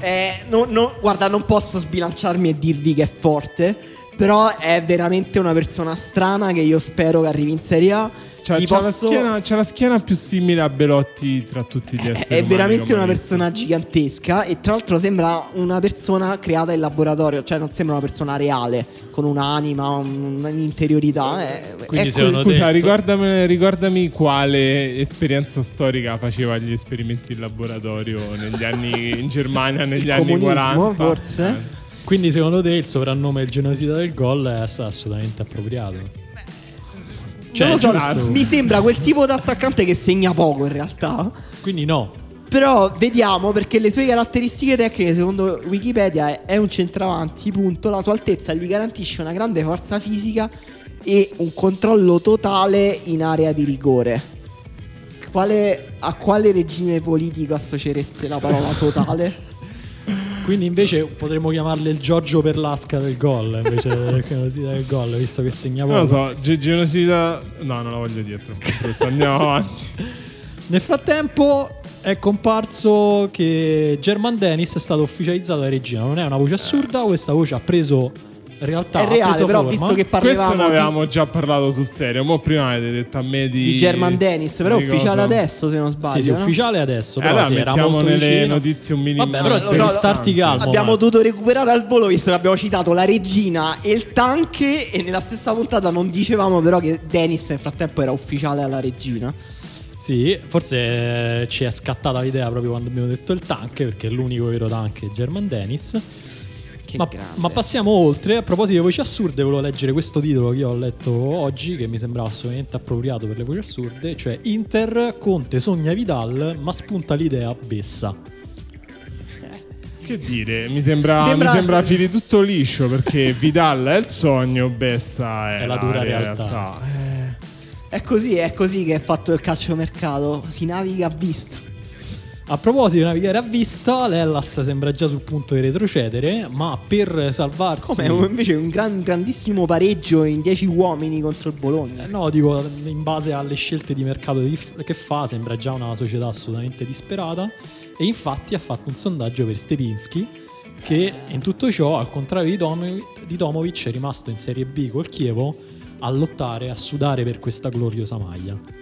[SPEAKER 1] Eh, no- no- guarda, non posso sbilanciarmi e dirvi che è forte. Però è veramente una persona strana che io spero che arrivi in Serie A.
[SPEAKER 2] C'ha,
[SPEAKER 1] Vi
[SPEAKER 2] c'ha la
[SPEAKER 1] posso-
[SPEAKER 2] schiena, c'ha la schiena più simile a Belotti tra tutti gli
[SPEAKER 1] È,
[SPEAKER 2] esseri
[SPEAKER 1] è
[SPEAKER 2] umani
[SPEAKER 1] veramente una persona gigantesca e tra l'altro sembra una persona creata in laboratorio, cioè non sembra una persona reale, con un'anima, un- un'interiorità. È,
[SPEAKER 3] Quindi
[SPEAKER 1] è
[SPEAKER 2] Scusa, ricordami, ricordami quale esperienza storica faceva gli esperimenti in laboratorio negli anni in Germania negli
[SPEAKER 1] Il
[SPEAKER 2] anni
[SPEAKER 1] comunismo,
[SPEAKER 2] 40.
[SPEAKER 1] forse?
[SPEAKER 2] Eh.
[SPEAKER 3] Quindi secondo te il soprannome Il genocida del gol è ass- assolutamente appropriato? Cioè,
[SPEAKER 1] non lo so,
[SPEAKER 3] giusto?
[SPEAKER 1] mi sembra quel tipo di attaccante che segna poco in realtà.
[SPEAKER 3] Quindi no.
[SPEAKER 1] Però vediamo perché le sue caratteristiche tecniche, secondo Wikipedia, è- è un centravanti, punto. La sua altezza gli garantisce una grande forza fisica e un controllo totale in area di rigore. Quale- a quale regime politico associereste la parola totale?
[SPEAKER 3] Quindi invece potremmo chiamarle il Giorgio Perlasca del gol invece del genocida del gol, visto che segna
[SPEAKER 2] Non lo
[SPEAKER 3] poco.
[SPEAKER 2] so, ge- genocida. No, non la voglio brutta. Andiamo avanti.
[SPEAKER 3] Nel frattempo è comparso che German Dennis è stato ufficializzato da regina. Non è una voce assurda, questa voce ha preso realtà
[SPEAKER 1] È reale, però
[SPEAKER 3] forma.
[SPEAKER 1] visto che
[SPEAKER 2] Questo ne
[SPEAKER 1] parlavamo
[SPEAKER 2] avevamo
[SPEAKER 1] di,
[SPEAKER 2] già parlato sul serio. Mo' prima avete detto a me di.
[SPEAKER 1] di German Dennis, però è
[SPEAKER 2] di
[SPEAKER 1] ufficiale
[SPEAKER 2] cosa.
[SPEAKER 1] adesso se non sbaglio.
[SPEAKER 3] Sì, sì,
[SPEAKER 1] no?
[SPEAKER 3] ufficiale adesso,
[SPEAKER 2] Eh,
[SPEAKER 3] però
[SPEAKER 2] allora
[SPEAKER 3] sì, era molto
[SPEAKER 2] nelle
[SPEAKER 3] vicino.
[SPEAKER 2] notizie un minimo.
[SPEAKER 3] Vabbè, però
[SPEAKER 1] lo so,
[SPEAKER 3] devi
[SPEAKER 1] lo-
[SPEAKER 3] starti calmo.
[SPEAKER 1] Abbiamo
[SPEAKER 3] ma-
[SPEAKER 1] dovuto recuperare al volo visto che abbiamo citato la regina e il tanque e nella stessa puntata non dicevamo però che Dennis nel frattempo era ufficiale alla regina.
[SPEAKER 3] Sì, forse eh, ci è scattata l'idea proprio quando abbiamo detto il tank, perché è l'unico vero tank è German Dennis.
[SPEAKER 1] Che
[SPEAKER 3] Ma, ma passiamo oltre. A proposito di voci assurde, volevo leggere questo titolo che io ho letto oggi, che mi sembrava assolutamente appropriato per le voci assurde, cioè Inter, Conte sogna Vidal, ma spunta l'idea Bessa.
[SPEAKER 2] Che dire, mi sembra,
[SPEAKER 1] Sembra-
[SPEAKER 2] mi sembra fili tutto liscio perché Vidal è il sogno, Bessa è,
[SPEAKER 3] È la dura realtà.
[SPEAKER 2] realtà. Eh,
[SPEAKER 1] È così, è così che è fatto il calciomercato, si naviga a vista.
[SPEAKER 3] A proposito di navigare a vista, l'Ellas sembra già sul punto di retrocedere, ma per salvarsi...
[SPEAKER 1] Come invece un gran- grandissimo pareggio in 10 uomini contro il Bologna.
[SPEAKER 3] Eh, No, dico, in base alle scelte di mercato che fa, sembra già una società assolutamente disperata. E infatti ha fatto un sondaggio per Stepinski, che in tutto ciò, al contrario di, Tomi- di Tomovic, è rimasto in Serie B col Chievo a lottare, a sudare per questa gloriosa maglia.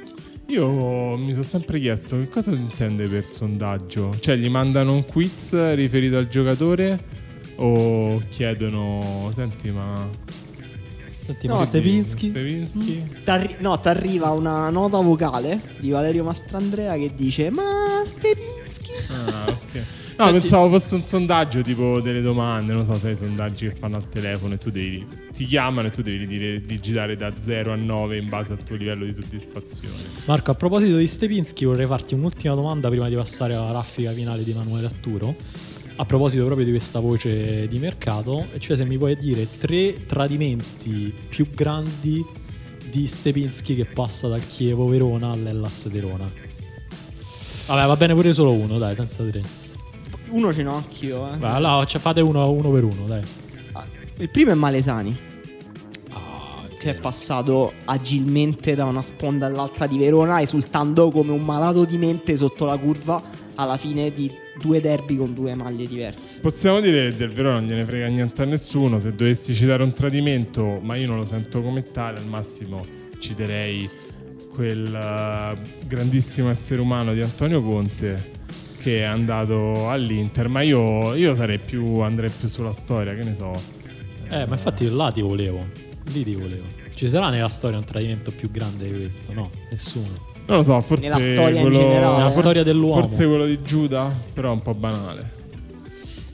[SPEAKER 2] Io mi sono sempre chiesto che cosa intende per sondaggio. Cioè, gli mandano un quiz riferito al giocatore o chiedono, senti, ma
[SPEAKER 1] No,
[SPEAKER 3] ma Stepinski?
[SPEAKER 2] Stevinsky?
[SPEAKER 1] T'arri- no, ti arriva una nota vocale di Valerio Mastrandrea che dice: Ma Stepinski.
[SPEAKER 2] Ah, ok. No,
[SPEAKER 3] Senti-
[SPEAKER 2] pensavo fosse un sondaggio tipo delle domande, non so, sai, i sondaggi che fanno al telefono e tu devi ti chiamano e tu devi dire digitare da 0 a 9 in base al tuo livello di soddisfazione.
[SPEAKER 3] Marco, a proposito di Stepinski, vorrei farti un'ultima domanda prima di passare alla raffica finale di Emanuele Atturo. A proposito proprio di questa voce di mercato, cioè se mi puoi dire tre tradimenti più grandi di Stepinski che passa dal Chievo Verona all'Ellas Verona. Vabbè, va bene pure solo uno, dai, senza tre.
[SPEAKER 1] Uno ce n'ho anch'io. Eh.
[SPEAKER 3] Vai, allora, cioè, fate uno, uno per uno, dai.
[SPEAKER 1] Ah, Il primo è Malesani,
[SPEAKER 3] Ah,
[SPEAKER 1] che è passato agilmente da una sponda all'altra di Verona, esultando come un malato di mente sotto la curva alla fine di due derby con due maglie diverse.
[SPEAKER 2] Possiamo dire che del Verona non gliene frega niente a nessuno, se dovessi citare un tradimento, ma io non lo sento come tale, al massimo citerei quel eh, grandissimo essere umano di Antonio Conte che è andato all'Inter, ma io, io sarei più, andrei più sulla storia, che ne so.
[SPEAKER 3] Eh, ma infatti là ti volevo. Lì ti volevo. Ci sarà nella storia un tradimento più grande di questo? No, nessuno.
[SPEAKER 2] Non lo so, forse
[SPEAKER 1] Nella storia in
[SPEAKER 2] quello,
[SPEAKER 1] generale.
[SPEAKER 3] Nella
[SPEAKER 2] forse-
[SPEAKER 3] storia dell'uomo.
[SPEAKER 2] Forse quello di Giuda, però è un po' banale.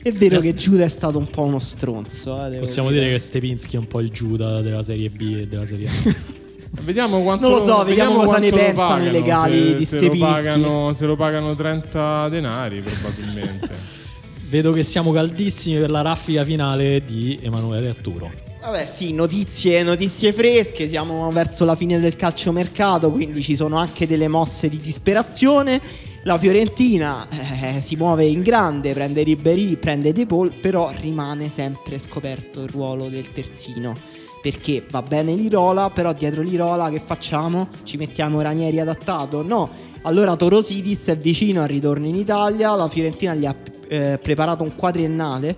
[SPEAKER 1] È vero che. Giuda è stato un po' uno stronzo. eh, devo
[SPEAKER 3] Possiamo dire che Stepinski è un po' il Giuda della Serie B e della Serie A.
[SPEAKER 2] Vediamo quanto
[SPEAKER 1] Non lo so, vediamo cosa ne
[SPEAKER 2] lo
[SPEAKER 1] pensano i
[SPEAKER 2] pagano,
[SPEAKER 1] legali
[SPEAKER 2] se,
[SPEAKER 1] di
[SPEAKER 2] se lo,
[SPEAKER 1] Stepinski.
[SPEAKER 2] pagano, se lo pagano 30 denari probabilmente.
[SPEAKER 3] Vedo che siamo caldissimi per la raffica finale di Emanuele Atturo.
[SPEAKER 1] Vabbè, sì, notizie, notizie fresche. Siamo verso la fine del calciomercato, quindi ci sono anche delle mosse di disperazione. La Fiorentina eh, si muove in grande, prende Ribéry, prende De Paul, però rimane sempre scoperto il ruolo del terzino. Perché va bene Lirola, però dietro Lirola che facciamo? Ci mettiamo Ranieri adattato? No. Allora Torosidis è vicino al ritorno in Italia, la Fiorentina gli ha eh, preparato un quadriennale,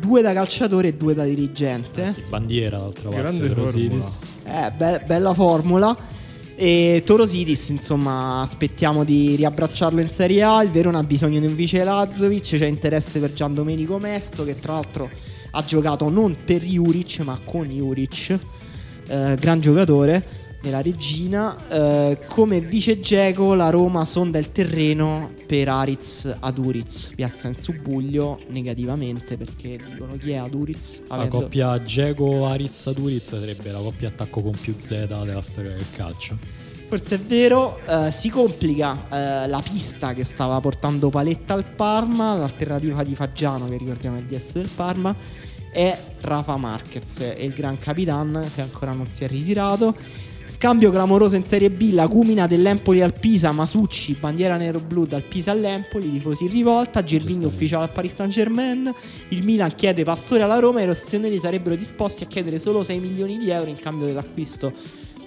[SPEAKER 1] due da calciatore e due da dirigente.
[SPEAKER 3] Eh sì, bandiera d'altra parte.
[SPEAKER 2] Grande formula.
[SPEAKER 1] Eh, be- bella formula. E Torosidis, insomma, aspettiamo di riabbracciarlo in Serie A. Il Verona ha bisogno di un vice Lazovic. C'è interesse per Gian Domenico Mesto, che tra l'altro ha giocato non per Juric, ma con Juric. Eh, gran giocatore nella regina. Eh, come vice Geco, la Roma sonda il terreno per Ariz Aduriz. Piazza in subbuglio negativamente perché dicono chi è Aduriz.
[SPEAKER 3] La
[SPEAKER 1] Avendo-
[SPEAKER 3] coppia Geco Arizza Duriz sarebbe la coppia attacco con più Z della storia del calcio.
[SPEAKER 1] Forse è vero, eh, si complica eh, la pista che stava portando Paletta al Parma, l'alternativa di Faggiano che ricordiamo è il DS del Parma, è Rafa Marquez e il gran capitan che ancora non si è ritirato. Scambio clamoroso in Serie B, la cumina dell'Empoli al Pisa, Masucci, bandiera nero-blu dal Pisa all'Empoli, tifosi in rivolta, Gervigno ufficiale al Paris Saint Germain, il Milan chiede Pastore alla Roma e i rossoneri sarebbero disposti a chiedere solo 6 milioni di euro in cambio dell'acquisto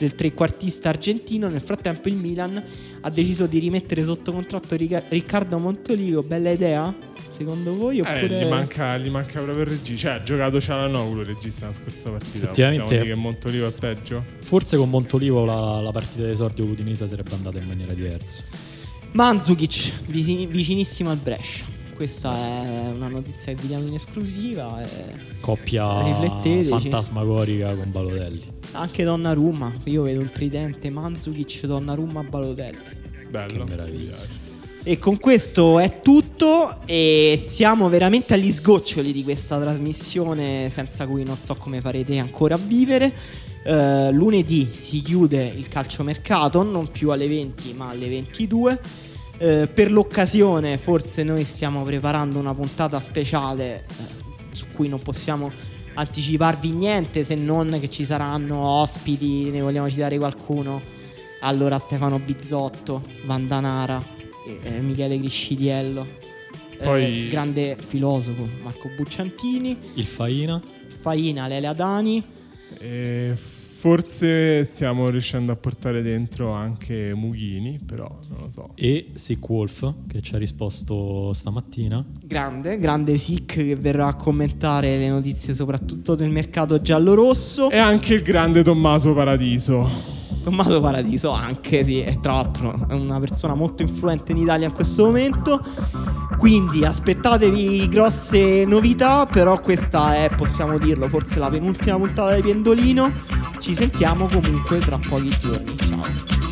[SPEAKER 1] del trequartista argentino. Nel frattempo il Milan ha deciso di rimettere sotto contratto Rica- Riccardo Montolivo. Bella idea? Secondo voi?
[SPEAKER 2] Eh,
[SPEAKER 1] Oppure...
[SPEAKER 2] gli, manca, gli manca proprio il regista. Cioè, ha giocato Cialanoglu il regista la scorsa partita.
[SPEAKER 3] Effettivamente-
[SPEAKER 2] Possiamo dire che Montolivo è peggio?
[SPEAKER 3] Forse con Montolivo la, la partita d'esordio l'Udinese sarebbe andata in maniera diversa.
[SPEAKER 1] Mandzukic, vicini- vicinissimo al Brescia. Questa è una notizia che vi diamo in esclusiva. e
[SPEAKER 3] Coppia fantasmagorica con Balotelli.
[SPEAKER 1] Anche Donnarumma. Io vedo un tridente Mandzukic, Donnarumma, Balotelli.
[SPEAKER 2] Bello.
[SPEAKER 3] Che
[SPEAKER 2] piace.
[SPEAKER 1] E con questo è tutto e siamo veramente agli sgoccioli di questa trasmissione senza cui non so come farete ancora a vivere. Eh, lunedì si chiude il calciomercato, non più alle 20 ma alle 22. Eh, per l'occasione forse noi stiamo preparando una puntata speciale eh, su cui non possiamo anticiparvi niente se non che ci saranno ospiti, ne vogliamo citare qualcuno. Allora Stefano Bizzotto, Vandanara, eh, eh, Michele Griscidiello, eh,
[SPEAKER 2] Poi-
[SPEAKER 1] grande filosofo Marco Bucciantini,
[SPEAKER 3] Il Faina.
[SPEAKER 1] Faina Lele Adani.
[SPEAKER 2] E forse stiamo riuscendo a portare dentro anche Mughini, però non lo so.
[SPEAKER 3] e Sick Wolf che ci ha risposto stamattina.
[SPEAKER 1] Grande, grande Sic che verrà a commentare le notizie soprattutto del mercato giallo-rosso.
[SPEAKER 2] E anche il grande Tommaso Paradiso.
[SPEAKER 1] Tommaso Paradiso anche, sì, e tra l'altro è una persona molto influente in Italia in questo momento. Quindi aspettatevi grosse novità, però questa è, possiamo dirlo, forse la penultima puntata di Pendolino. Ci sentiamo comunque tra pochi giorni. Ciao. Ciao.